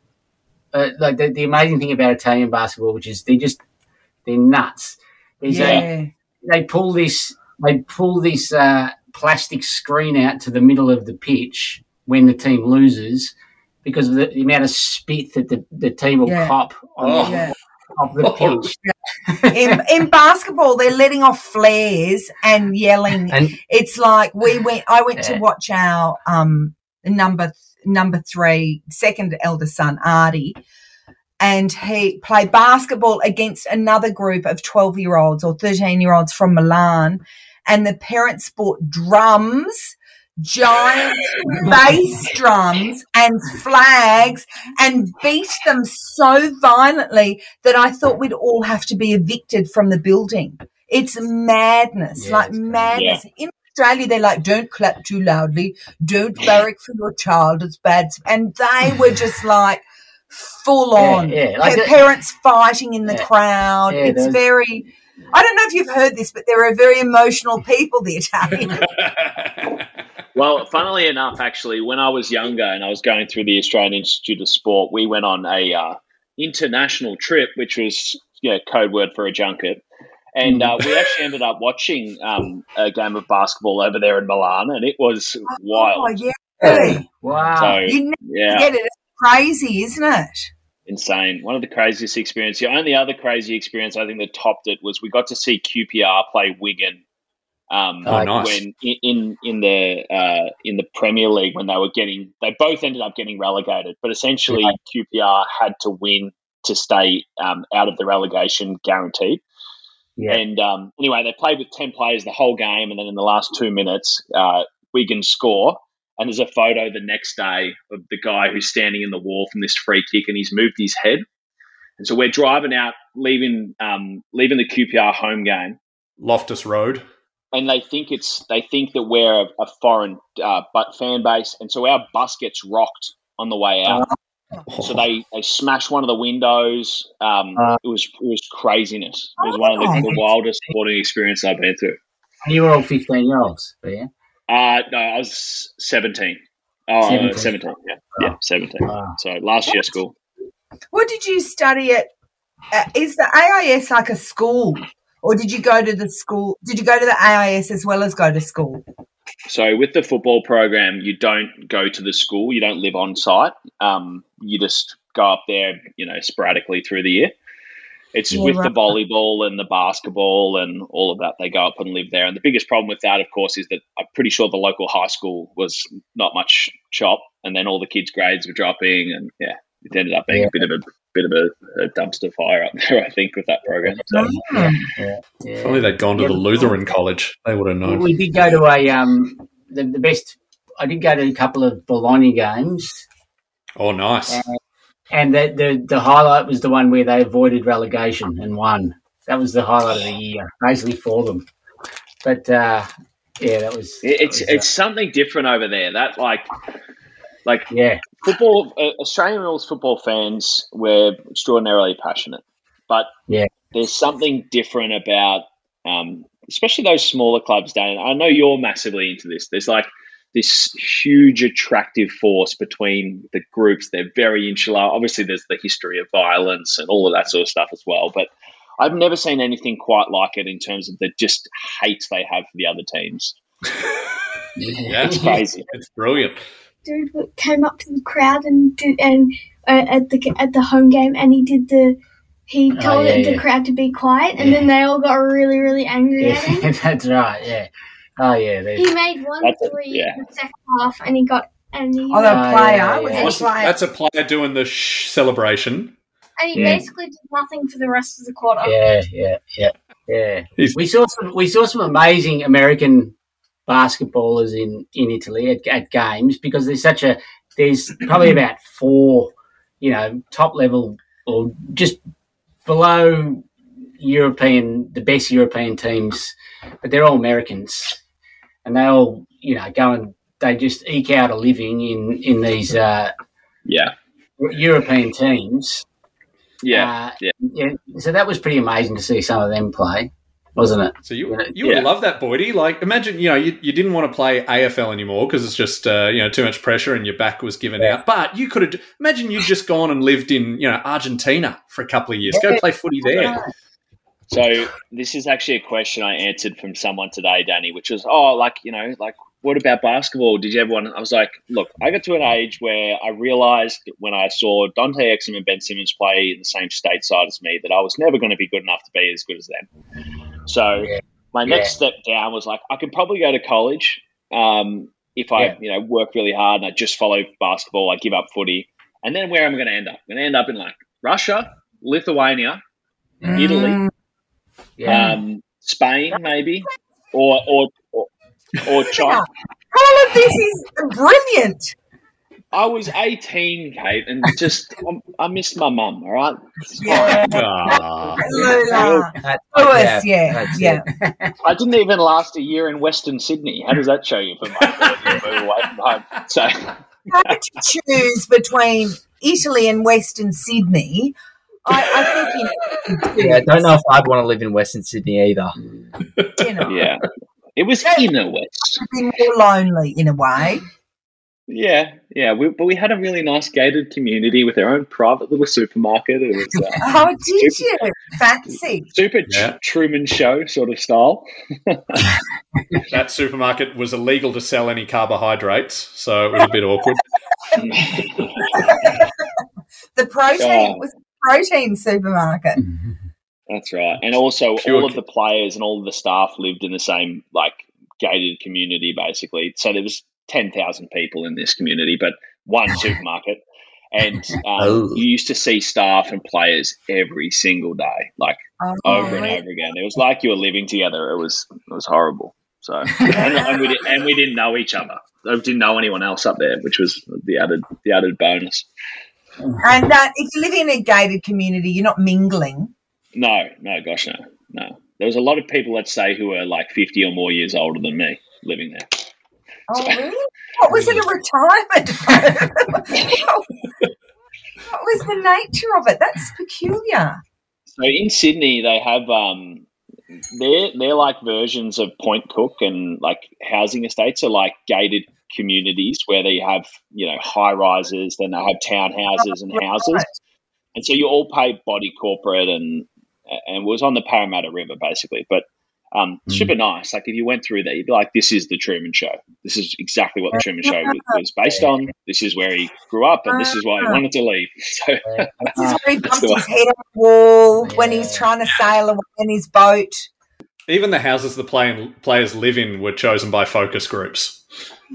uh, like the, the amazing thing about Italian basketball, which is they just they're nuts. Is they
Yeah.
they pull this they pull this uh, plastic screen out to the middle of the pitch when the team loses because of the, the amount of spit that the, the team will
Yeah.
cop on
Oh.
the
Yeah.
of the
Oh.
pitch.
in, in basketball, they're letting off flares and yelling.
And
It's like we went. I went to watch our um number number three second eldest son Artie, and he played basketball against another group of twelve year olds or thirteen year olds from Milan, and the parents bought drums. giant bass drums and flags and beat them so violently that I thought we'd all have to be evicted from the building. It's madness,
Yeah,
like
it's crazy.
madness. In Australia, they're like, don't clap too loudly, don't barrack for your child, it's bad. And they were just like full on.
yeah, like
Pa-
the-
parents fighting in the
Yeah.
crowd.
Yeah,
it's very. I don't know if you've heard this, but there are very emotional people, the Italians.
Well, funnily enough, actually, when I was younger and I was going through the Australian Institute of Sport, we went on a uh, international trip, which was yeah code word for a junket, and uh, we actually ended up watching um, a game of basketball over there in Milan, and it was
oh,
wild.
yeah. Really?
Wow.
So
You never
yeah,
get it. It's crazy, isn't it?
insane. One of the craziest experiences. The only other crazy experience I think that topped it was we got to see QPR play Wigan. Um,
Oh, nice.
When in in, in the uh, in the Premier League, when they were getting, they both ended up getting relegated. But essentially, QPR had to win to stay um, out of the relegation guaranteed.
Yeah.
And um, anyway, they played with ten players the whole game, and then in the last two minutes, uh, Wigan score. And there's a photo the next day of the guy who's standing in the wall from this free kick, and he's moved his head. And so we're driving out, leaving um, leaving the QPR home game,
Loftus Road.
and they think it's they think that we're a, a foreign uh, but fan base, and so our bus gets rocked on the way out. So they, they smashed one of the windows. Um,
Uh.
it was it was craziness. It was one of the, the wildest sporting experiences I've been through.
And you were all 15 year olds, yeah?
Uh, no, I was seventeen. Oh,
17.
17. Yeah, yeah, seventeen.
Wow.
So last year school.
What did you study at? Uh, is the AIS like a school, or did you go to the school? Did you go to the AIS as well as go to school?
So with the football program, you don't go to the school. You don't live on site. Um, you just go up there, you know, sporadically through the year. It's
Yeah,
with
right.
the volleyball and the basketball and all of that. They go up and live there. And the biggest problem with that, of course, is that I'm pretty sure the local high school was not much shop, and then all the kids' grades were dropping, and yeah, it ended up being
Yeah.
a bit of a bit of a, a dumpster fire up there. I think with that program. So
Mm.
Yeah.
If only they'd gone to
Yeah,
the Lutheran college, they would have known.
we did go to a, um, the, the best, I did go to a couple of Bologna games.
Oh, nice.
And the, the the highlight was the one where they avoided relegation and won. That was the highlight of the year, basically for them. But uh, yeah, that was.
it's
that was,
it's something different over there. That like like
uh, yeah,
football uh, Australian rules football fans were extraordinarily passionate, but
Yeah.
there's something different about, um, especially those smaller clubs. Dan, I know you're massively into this. There's like this huge attractive force between the groups. They're very insular. Obviously, there's the history of violence and all of that sort of stuff as well, but. I've never seen anything quite like it in terms of the just hate they have for the other teams.
Yeah,
It's crazy.
It's brilliant.
dude came up to the crowd and did and uh, at the at the home game and he did the he
Oh,
told
yeah,
the
yeah.
crowd to be quiet and
Yeah.
then they all got really really angry at him.
yeah that's right. Yeah. Oh yeah. there's-
He made one
That's a-
three
yeah.
in the second half and he got and he
Oh, the
Ah,
player
yeah,
was
yeah.
he
What's-
player?
That's a player doing the shh celebration.
and he
Yeah.
basically did nothing for the rest of the quarter.
Yeah, yeah, yeah, yeah.
He's-
We saw some. We saw some amazing American basketballers in in Italy at, at games because there's such a there's probably about four, you know, top level or just below European the best European teams, but they're all Americans, and they all you know go and they just eke out a living in in these uh,
Yeah.
European teams.
Yeah.
Uh,
yeah.
yeah. So that was pretty amazing to see some of them play, wasn't it?
So you
Yeah.
you would love that, Boydie. Like, imagine you know you, you didn't want to play AFL anymore because it's just uh, you know too much pressure and your back was given
Yeah.
out. But you could have imagine you'd just gone and lived in you know Argentina for a couple of years. Go play footy there.
So this is actually a question I answered from someone today, Danny, which was, oh, like you know, like what about basketball? Did you ever want? I was like, look, I got to an age where I realized when I saw Dante Exum and Ben Simmons play in the same state side as me that I was never going to be good enough to be as good as them. So
Yeah.
my next step down was like, I could probably go to college um, if I,
Yeah.
you know, work really hard and I just follow basketball. I give up footy, and then where am I going to end up? I'm going to end up in like Russia, Lithuania, Italy
Mm.
Yeah.
um, Spain maybe, or or or, or China.
How this is brilliant.
I was 18, Kate, and just um, I missed my mum. All right,
Yeah.
Ah.
Lula.
That-
Lewis, yeah,
that's
yeah.
I didn't even last a year in Western Sydney. How does that show you for my move away from home? So
How did you choose between Italy and Western Sydney? I, I think you
Yeah, I don't know if I'd want to live in Western Sydney either.
you know,
yeah, it was inner west.
be more lonely in a way.
Yeah, yeah, we, but we had a really nice gated community with our own private little supermarket. It was uh,
Oh, did you? Fancy.
super tr-
Yeah.
Truman Show sort of style.
That supermarket was illegal to sell any carbohydrates, so it was a bit awkward.
The protein
Oh.
was a protein supermarket.
That's right. And also,
Pure
all of the players and all of the staff lived in the same like gated community, basically. So there was ten thousand people in this community, but one supermarket. And um,
Oh.
you used to see staff and players every single day, like
Oh,
over and over again. It was like you were living together. It was it was horrible. So and, and we did, and we didn't know each other. I didn't know anyone else up there, which was the added the added bonus.
And uh, if you live in a gated community, you're not mingling.
No, no, gosh, no, no. There was a lot of people, let's say, who were like fifty or more years older than me living there.
Oh, really? What was it, a retirement what was the nature of it? That's peculiar.
So in Sydney, they have um, they're they're like versions of Point Cook and like housing estates are like gated communities where they have you know high rises, then they have townhouses and houses, and so you all pay body corporate and and it was on the Parramatta River basically, but. Um, super nice. Like if you went through there, you'd be like, "This is the Truman Show. This is exactly what the Truman Show was, was based on. This is where he grew up, and this is why he wanted to leave." So
This is where he
That's
bumped his head on the wall when he was trying to sail away in his boat.
Even the houses the play- players live in were chosen by focus groups.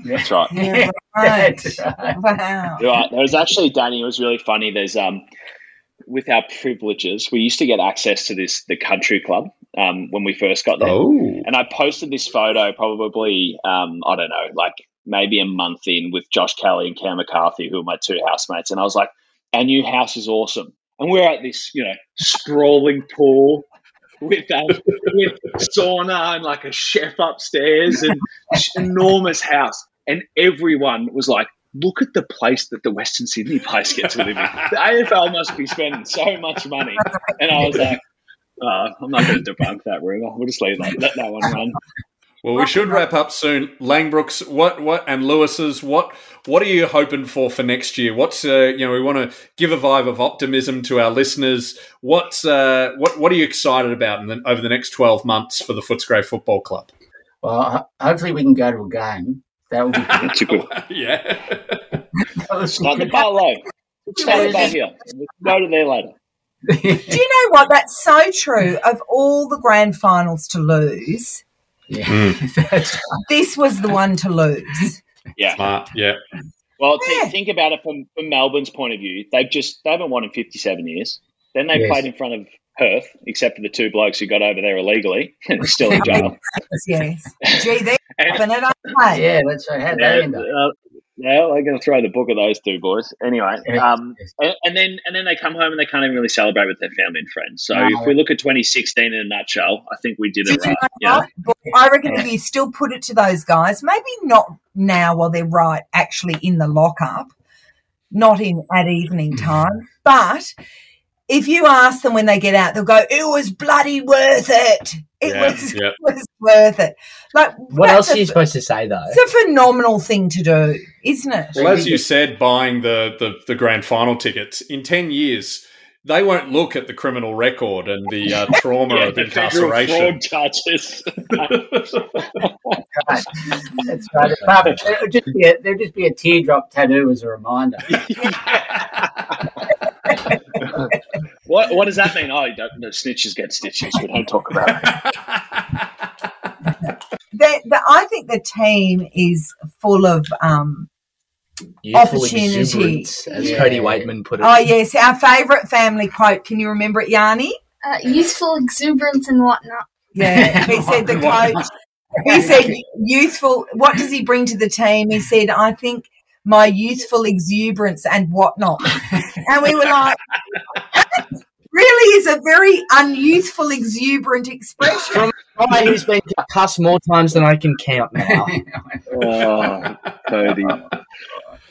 That's right.
Yeah, right.
That's right.
Wow.
Right. There was actually Danny. It was really funny. There's um, with our privileges, we used to get access to this the country club um when we first got there,
Oh,
and I posted this photo probably um I don't know like maybe a month in with Josh Kelly and Cam McCarthy, who are my two housemates, and I was like, our new house is awesome, and we're at this you know sprawling pool. With, with sauna and like a chef upstairs and enormous house, and everyone was like, look at the place that the Western Sydney place gets to live in. The AFL must be spending so much money. And I was like, uh, I'm not going to debunk that rumor. We'll just leave that, let that one run.
Well, we should wrap up soon. Langbroeks, what, what, and Lewis's, what, what are you hoping for for next year? What's, uh, you know, we want to give a vibe of optimism to our listeners. What's, uh, what, what are you excited about in the, over the next twelve months for the Footscray Football Club?
Well, hopefully we can go to a game. That would be good.
That's a good
yeah,
Like the bar low. Start the bar here. We'll go to there later.
Do you know what? That's so true. Of all the grand finals to lose,
yeah. That's
this was the one to lose.
Yeah.
smart. Yeah,
Well, th-
Yeah.
think about it from, from Melbourne's point of view. They've just they haven't won in 57 years. Then they
Yes.
played in front of Perth, except for the two blokes who got over there illegally and are still in jail.
Yes. Gee, they're
And-
having it up.
yeah, that's right. How'd
yeah,
they end up?
uh, yeah, they're going to throw the book at those two boys. Anyway,
Yeah.
um, and, and then and then they come home and they can't even really celebrate with their family and friends. So
No.
if we look at 2016 in a nutshell, I think we did it
Did you
right.
know
Yeah.
I reckon if you still put it to those guys, maybe not now while they're right actually in the lockup, not in at evening time, but if you ask them when they get out, they'll go, "It was bloody worth it. It
Yeah,
was,
yeah.
it was worth it." Like
What else are you
a-
supposed to say though?
It's a phenomenal thing to do, isn't it?
Well, as you said, buying the, the, the grand final tickets in ten years, they won't look at the criminal record and the uh, trauma
Yeah,
of
the
incarceration.
fraud charges.
That's right. Apart- There would just be a, there'd just be a teardrop tattoo as a reminder.
what what does that mean? Oh, you don't, no, snitches get stitches. We don't talk about it.
The, the, I think the team is full of. Um,
Youthful
Opportunity.
as
Yeah.
Cody Weightman put it.
oh yes, our favourite family quote. Can you remember it, Yanni?
Uh, youthful exuberance and whatnot.
Yeah, he said the coach. he said youthful. What does he bring to the team? He said, I think my youthful exuberance and whatnot. And we were like, "That really is a very unyouthful, exuberant expression.
From a guy who's been cussed more times than I can count now.
Oh, Cody.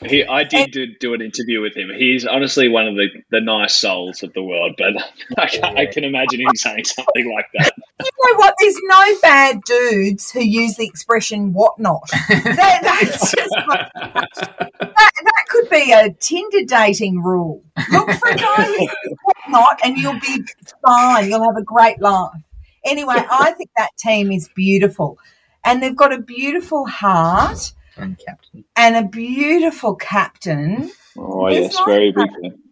He, I did do, do an interview with him. He's honestly one of the, the nice souls of the world, but I, can, I can imagine him saying something like that.
You know what? There's no bad dudes who use the expression whatnot. That, that's just like, that, that could be a Tinder dating rule. Look for a guy who says whatnot and you'll be fine. You'll have a great life. Anyway, I think that team is beautiful. And they've got a beautiful heart
And captain.
and a beautiful captain.
Oh,
He's
yes,
like
very
that.
big. fan.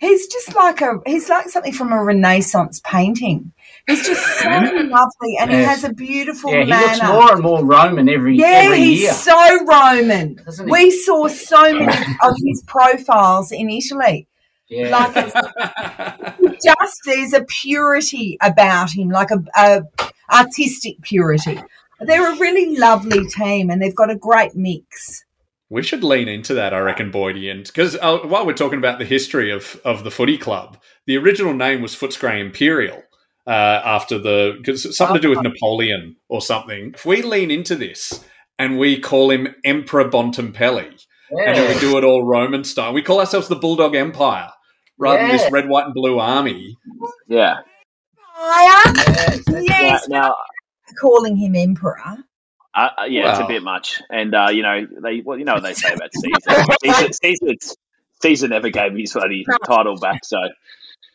He's just like a he's like something from a Renaissance painting. He's just so hmm? lovely and he has a beautiful
Yeah, he
manner.
looks more and more Roman every
Yeah,
every
he's
year.
so Roman.
Doesn't he?
We saw so many of his profiles in Italy.
yeah.
Like it's just there's a purity about him, like a, a artistic purity. They're a really lovely team, and they've got a great mix.
We should lean into that, I reckon, Boydie. And because uh, while we're talking about the history of, of the footy club, the original name was Footscray Imperial uh, after the because it's something to do with Napoleon or something. If we lean into this and we call him Emperor Bontempelli, and then we do it all Roman style, we call ourselves the Bulldog Empire rather than this red, white, and blue army.
Yeah.
Fire!
Yes, that's
Yes,
Now,
calling him emperor.
Uh, uh, yeah, it's a bit much, and uh, you know they well, you know what they say about Caesar. Caesar, Caesar, Caesar never gave his bloody title back. So, um,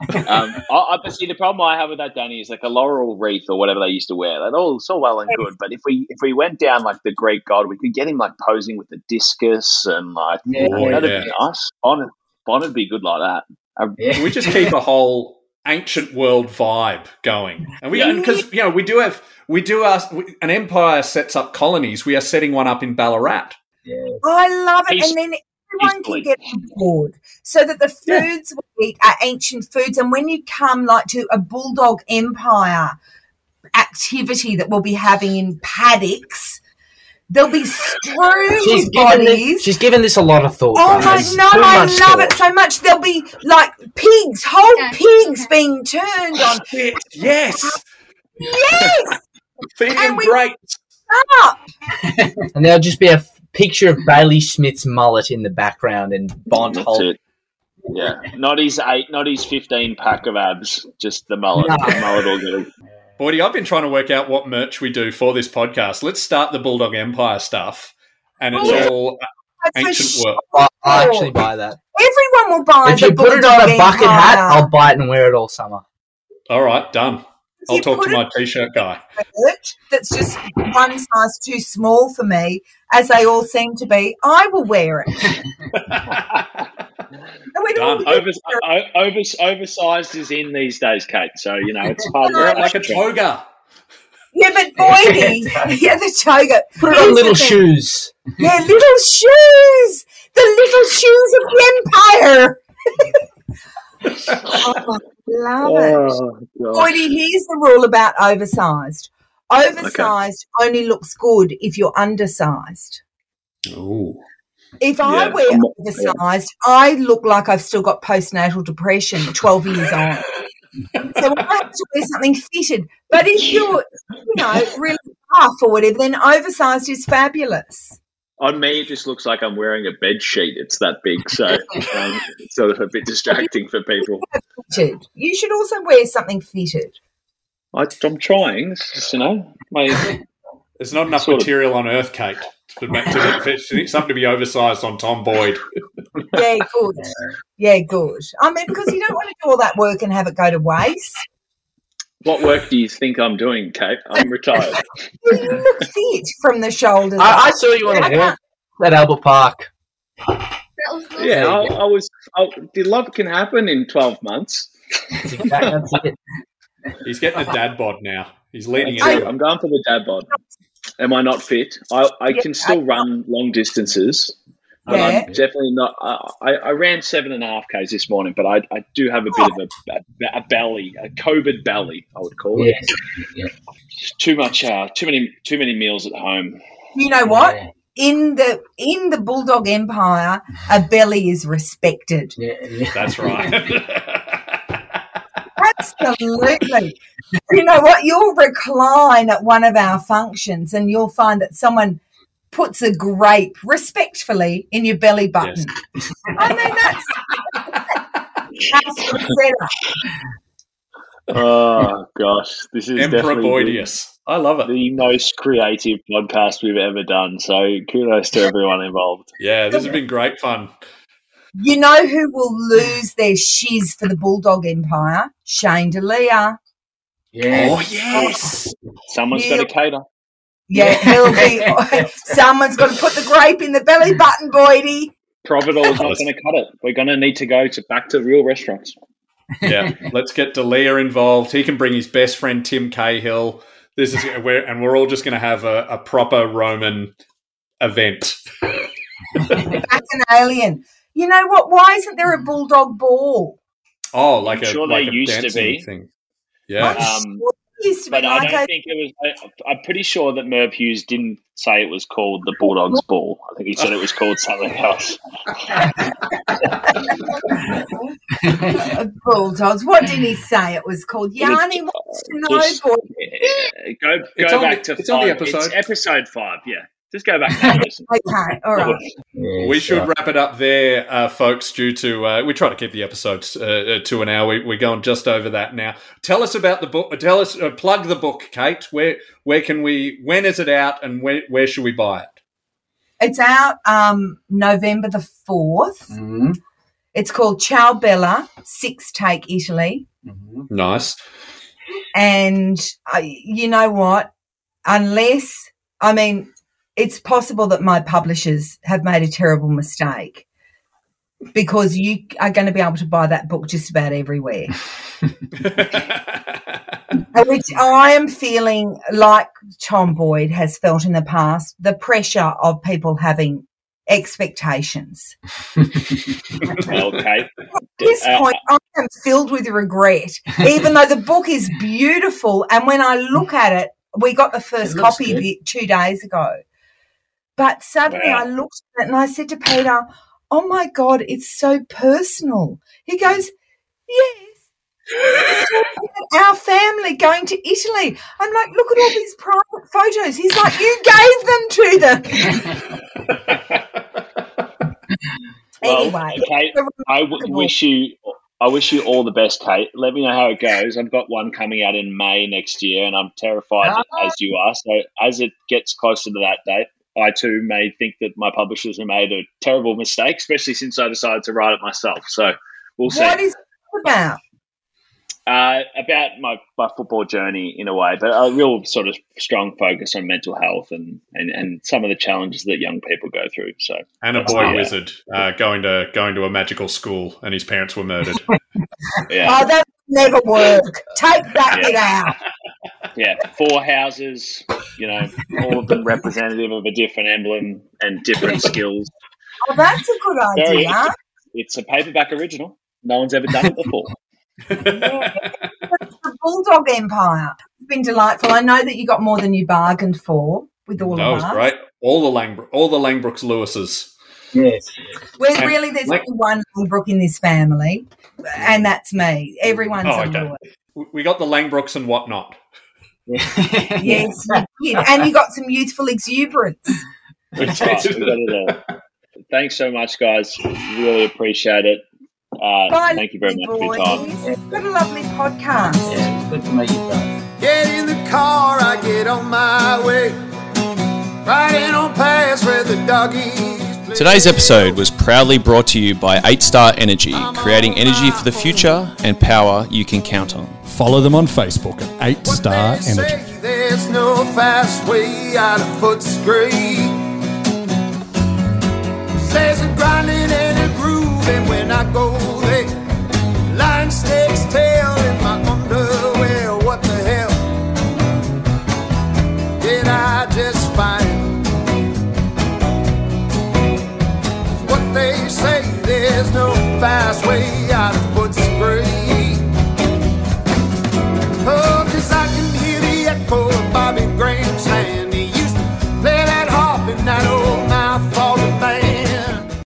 I, I, but see, the problem I have with that, Danny, is like a laurel wreath or whatever they used to wear. That all so well and good, but if we if we went down like the Greek god, we could get him like posing with the discus and like
Yeah.
Oh,
that'd
yeah.
be nice. Bond, Bond would be good like that. Uh,
Yeah.
we just keep a whole ancient world vibe going, and we because you know we do have we do our an empire sets up colonies. We are setting one up in Ballarat.
I love it,
He's-
and then everyone can get on board, so that the foods we eat are ancient foods. And when you come like to a bulldog empire activity that we'll be having in paddocks, they'll be strewn
She's
with
given, this, she's given this a lot of thought.
Oh my
guys.
no, I love
thought.
it so much. There'll be like pigs, whole
Yeah.
pigs being turned on.
Yes,
Yes,
feeding
And
them
we-
great.
up.
And there'll just be a f- picture of Bailey Smith's mullet in the background and Bond
That's
Holt.
it. Yeah, not his eight, not his fifteen pack of abs, just the mullet. The mullet will get it.
Boydie, I've been trying to work out what merch we do for this podcast. Let's start the Bulldog Empire stuff, and it's oh,
Yeah.
all
For
ancient
sure.
work.
I- I'll actually buy that.
Everyone will buy
If
the
you put it on
Bulldog
a bucket hat, I'll buy it and wear it all summer.
All right, done. I'll
You
talk to my t-shirt guy.
shirt that's just one size too small for me, as they all seem to be. I will wear it. And
Done.
be-
Over, o- over, oversized is in these days, Kate. So you know it's part of
Wear it like a toga.
Yeah, but Boydie, yeah, the toga.
Put it on little shoes.
Yeah, little shoes. The little shoes of the empire. oh, love it.
Oh, God.
Boydie, here's the rule about oversized. Oversized only looks good if you're undersized.
Ooh.
If I
Yeah,
wear
I'm-
oversized, I look like I've still got postnatal depression 12 years on. So I have to wear something fitted. But if you're, you know, really tough or whatever, then oversized is fabulous.
On me, it just looks like I'm wearing a bed sheet. It's that big, so um, it's sort of a bit distracting for people.
Fitted. You should also wear something fitted.
I, I'm trying, it's just, you know. My,
There's not enough
Sort of.
material on Earth, Kate, to make to, for something to be oversized on Tom Boyd.
Yeah, good. Yeah, good. I mean, because you don't want to do all that work and have it go to waste.
what work do you think I'm doing, Kate? I'm retired.
You look fit from the shoulders.
I, I saw you on a walk at Albert Park.
Awesome.
yeah, I, I was. I, the love can happen in 12 months.
That's exactly- that's it.
He's getting a dad bod now. He's leading
That's
it.
it. I'm going for the dad bod. Am I not fit? I, I can still run long distances, but
Yeah.
I'm definitely not. I, I I ran seven and a half k's this morning, but I, I do have a bit of a, a, a belly, a COVID belly, I would call it.
Yes.
Just too much, uh, too many, too many meals at home.
You know what?
Yeah.
In the in the bulldog empire, a belly is respected.
Yeah, yeah.
That's right.
Absolutely. you know what? You'll recline at one of our functions and you'll find that someone puts a grape respectfully in your belly button. I mean, that's, that's the.
Oh gosh, this is
Emperor
definitely
Boidius. I love it.
the most creative podcast we've ever done. So kudos to everyone involved.
Yeah, this has been great fun.
You know who will lose their shiz for the bulldog empire? Shane Delia.
Yeah.
Oh yes.
Someone's
Yeah.
got to cater.
Yeah, he'll be. someone's got to put the grape in the belly button, Boydie.
Providoor is not going to cut it. We're going to need to go to back to real restaurants.
Yeah, let's get Delia involved. He can bring his best friend Tim Cahill. This is where, and we're all just going to have a, a proper Roman event.
Bacchanalian. You know what? Why isn't there a bulldog ball?
Oh, like a
Sure
like
there
a
used to
dancing
be.
thing. Yeah,
Um,
It used to be
but I
like
don't
a,
think it was. I, I'm pretty sure that Merv Hughes didn't say it was called the Bulldogs Ball. I think he said it was called something else.
a bulldogs. What did he say it was called? Yanni wants to know,
Just- Go go
It's on
back
the-
to
it's on the episode.
It's episode five. Yeah, just go back. And.
Okay, all right.
Yeah,
we should wrap it up there, uh, folks. Due to uh, we try to keep the episodes uh, uh, to an hour. We, we're going just over that now. Tell us about the book. Tell us, uh, plug the book, Kate. Where where can we? When is it out, and where where should we buy it?
It's out um, November the 4th.
Mhm,
It's called Ciao Bella, Six Take Italy.
mhm.
Nice.
And uh, you know what? Unless, I mean, it's possible that my publishers have made a terrible mistake because you are going to be able to buy that book just about everywhere. Which I am feeling like Tom Boyd has felt in the past the pressure of people having expectations.
okay.
At this
Uh,
point, I am filled with regret, even though the book is beautiful. And when I look at it, we got the first copy
good.
the, two days ago. But suddenly
Wow.
I looked at it and I said to Peter, Oh my God, it's so personal. He goes, Yes. Our family going to Italy. I'm like, look at all these private photos. He's like, you gave them to them.
Well,
anyway,
Kate, I w- wish you. I wish you all the best, Kate. Let me know how it goes. I've got one coming out in May next year, and I'm terrified
Ah.
as you are. So, as it gets closer to that date, I too may think that my publishers have made a terrible mistake, especially since I decided to write it myself. So, we'll see.
what is it about?
Uh, about my, my football journey in a way, but a real sort of strong focus on mental health and, and, and some of the challenges that young people go through. So,
And a boy
yeah.
wizard uh, going to going to a magical school, and his parents were murdered.
yeah.
Oh, that never work. Take that bit out.
Yeah, four houses, you know, all of them representative of a different emblem and different skills.
Oh, that's a good
Very
idea.
It's a paperback original. No one's ever done it before.
The Bulldog Empire. It's been delightful. I know that you got more than you bargained for with all
that
of
was
us.
great. All the Lang all the Langbroeks Lewises.
Yes.
We're
And
really there's
like-
only one Langbroek in this family, and that's me. Everyone's
Oh,
a
okay.
Lewis.
We got the Langbroeks and whatnot.
Yes, you did. and you got some youthful exuberance.
That's right. Got it all. Thanks so much, guys. Really appreciate it. Uh,
Bye,
thank you very much for your time.
What a lovely podcast.
Yeah, it's good to meet you both.
Get in the car, I get on my way. Riding on past where the doggies.
Today's episode was proudly brought to you by 8 Star Energy, creating energy for the future and power you can count on.
Follow them on Facebook at 8
What
Star Energy.
say, There's no fast way out of. Says I'm grinding and a grooving when I go